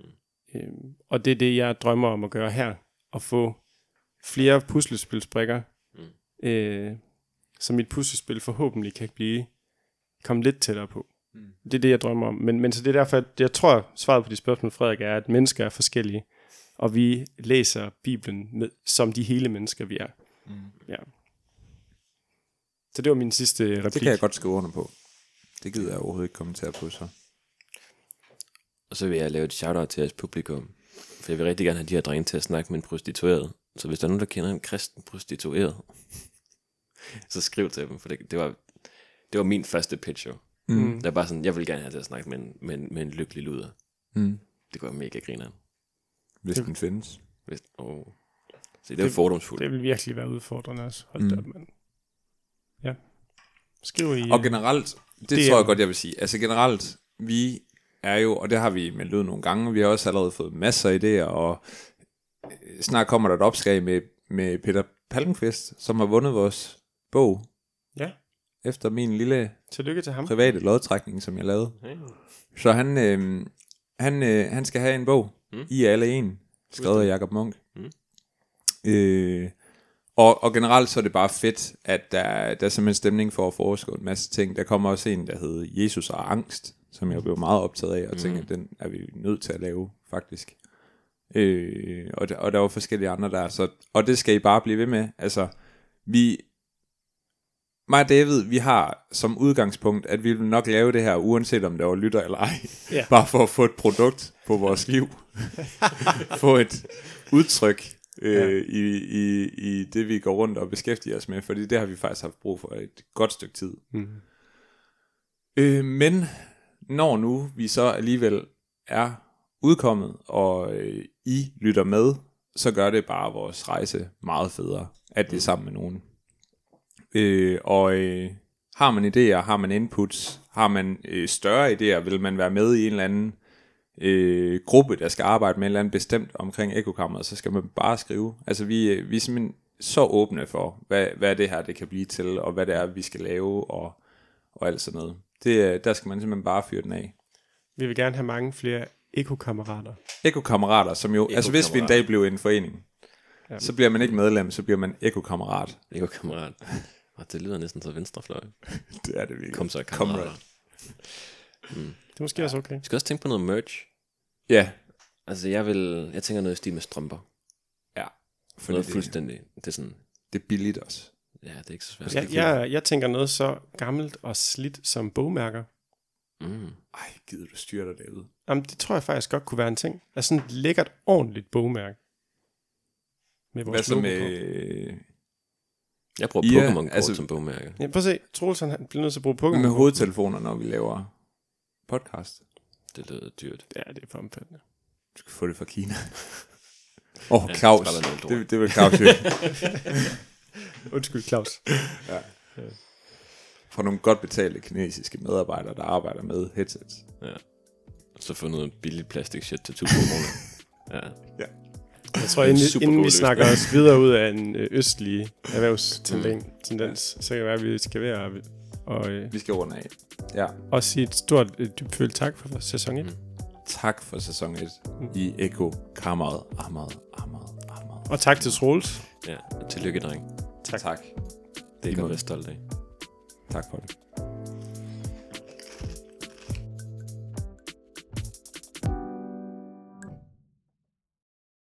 [SPEAKER 1] Mm. Øhm, og det er det, jeg drømmer om at gøre her, at få flere puslespilsbrikker, mm. øh, så mit puslespil forhåbentlig kan blive komme lidt tættere på. Mm. Det er det, jeg drømmer om. Men, men så det er derfor, at jeg tror, at svaret på de spørgsmål, Frederik, er, at mennesker er forskellige og vi læser Bibelen med, som de hele mennesker, vi er. Mm. Ja. Så det var min sidste replik.
[SPEAKER 4] Det kan jeg godt skrive under på. Det gider jeg overhovedet ikke kommentere på så.
[SPEAKER 2] Og så vil jeg lave et shout-out til jeres publikum. For jeg vil rigtig gerne have de her drenge til at snakke med en prostitueret. Så hvis der er nogen, der kender en kristen prostitueret, så skriv til dem, for det, det, var, det var min første pitch jo. Mm. Det er bare sådan, jeg vil gerne have til at snakke med en, med en, med en lykkelig luder. Mm. Det være mega grineren.
[SPEAKER 4] Hvis det, den findes.
[SPEAKER 2] Hvis, oh. Så det er fordomsfuldt.
[SPEAKER 1] Det vil virkelig være udfordrende også. Hold mm. det op, mand. Ja. Skriv i...
[SPEAKER 4] Og generelt, det, det tror jeg godt, jeg vil sige. Altså generelt, vi er jo, og det har vi meldt ud nogle gange, vi har også allerede fået masser af idéer, og øh, snart kommer der et opslag med, med Peter Palmqvist, som har vundet vores bog.
[SPEAKER 1] Ja.
[SPEAKER 4] Efter min lille
[SPEAKER 1] Tillykke til ham.
[SPEAKER 4] private lodtrækning, som jeg lavede. Hey. Så han, øh, han, øh, han skal have en bog, Mm. I er alle en, skrevet af Jacob Munk. Mm. Øh, og, og generelt så er det bare fedt, at der, der er simpelthen stemning for at forske en masse ting. Der kommer også en, der hedder Jesus og angst, som jeg blev meget optaget af, og mm. tænkte, at den er vi nødt til at lave, faktisk. Øh, og, der, og der var forskellige andre der, så, og det skal I bare blive ved med. Altså, vi, mig og David, vi har som udgangspunkt, at vi vil nok lave det her, uanset om der var lytter eller ej. Ja. Bare for at få et produkt på vores liv. få et udtryk øh, ja. i, i, i det, vi går rundt og beskæftiger os med. Fordi det har vi faktisk haft brug for et godt stykke tid. Mm. Øh, men når nu vi så alligevel er udkommet, og øh, I lytter med, så gør det bare vores rejse meget federe, at det er sammen med nogen. Øh, og øh, har man idéer, har man inputs, har man øh, større idéer, vil man være med i en eller anden øh, gruppe, der skal arbejde med en eller anden bestemt omkring ekokammeret, så skal man bare skrive. Altså vi, øh, vi er simpelthen så åbne for, hvad, hvad det her det kan blive til, og hvad det er, vi skal lave, og, og alt sådan noget. Det, øh, der skal man simpelthen bare fyre den af.
[SPEAKER 1] Vi vil gerne have mange flere ekokammerater.
[SPEAKER 4] Ekokammerater, som jo, altså hvis vi en dag bliver en forening, ja. så bliver man ikke medlem, så bliver man ekokammerat.
[SPEAKER 2] Ekokammerat. Og det lyder næsten så venstrefløj.
[SPEAKER 4] det er det virkelig.
[SPEAKER 2] Kom så, kammerater.
[SPEAKER 1] Mm. Det er måske ja. også okay.
[SPEAKER 2] Vi skal også tænke på noget merch.
[SPEAKER 4] Ja.
[SPEAKER 2] Altså, jeg vil, jeg tænker noget i stil med strømper.
[SPEAKER 4] Ja.
[SPEAKER 2] For noget det, fuldstændig, det er sådan...
[SPEAKER 4] Det er billigt også.
[SPEAKER 2] Ja, det er ikke så svært.
[SPEAKER 1] Jeg, jeg, jeg tænker noget så gammelt og slidt som bogmærker.
[SPEAKER 4] Mm. Ej, gider du styre dig derude?
[SPEAKER 1] Jamen, det tror jeg faktisk godt kunne være en ting. Altså sådan et lækkert, ordentligt bogmærke.
[SPEAKER 4] Med vores Hvad så med
[SPEAKER 2] jeg bruger ja, Pokémon-kort altså, som bogmærke.
[SPEAKER 1] Ja, prøv at se. Troels han bliver nødt til at bruge Pokémon.
[SPEAKER 4] Med hovedtelefoner, når vi laver podcast.
[SPEAKER 2] Det lyder dyrt.
[SPEAKER 1] Ja, det er for omfattende.
[SPEAKER 4] Du skal få det fra Kina. Åh, oh, ja, Claus. Det, det vil Claus.
[SPEAKER 1] Undskyld, Claus. ja.
[SPEAKER 4] For nogle godt betalte kinesiske medarbejdere, der arbejder med headsets.
[SPEAKER 2] Ja. Så få noget billigt plastik shit til 1000 kroner. ja.
[SPEAKER 1] ja. Jeg tror, inden, inden vi snakker os videre ud af en øh, østlig erhvervstendens, mm. så kan det være, at vi skal være og, øh,
[SPEAKER 4] vi skal runde af. Ja.
[SPEAKER 1] Og sige et stort øh, dybfølt tak for sæson 1. Mm.
[SPEAKER 4] Tak for sæson 1 mm. i Eko Kammeret. Ahmad, Ahmad, Ahmad.
[SPEAKER 1] Og tak til Troels.
[SPEAKER 2] Ja, tillykke, dreng.
[SPEAKER 1] Tak.
[SPEAKER 4] tak.
[SPEAKER 2] Det er godt være stolt af.
[SPEAKER 4] Tak for det.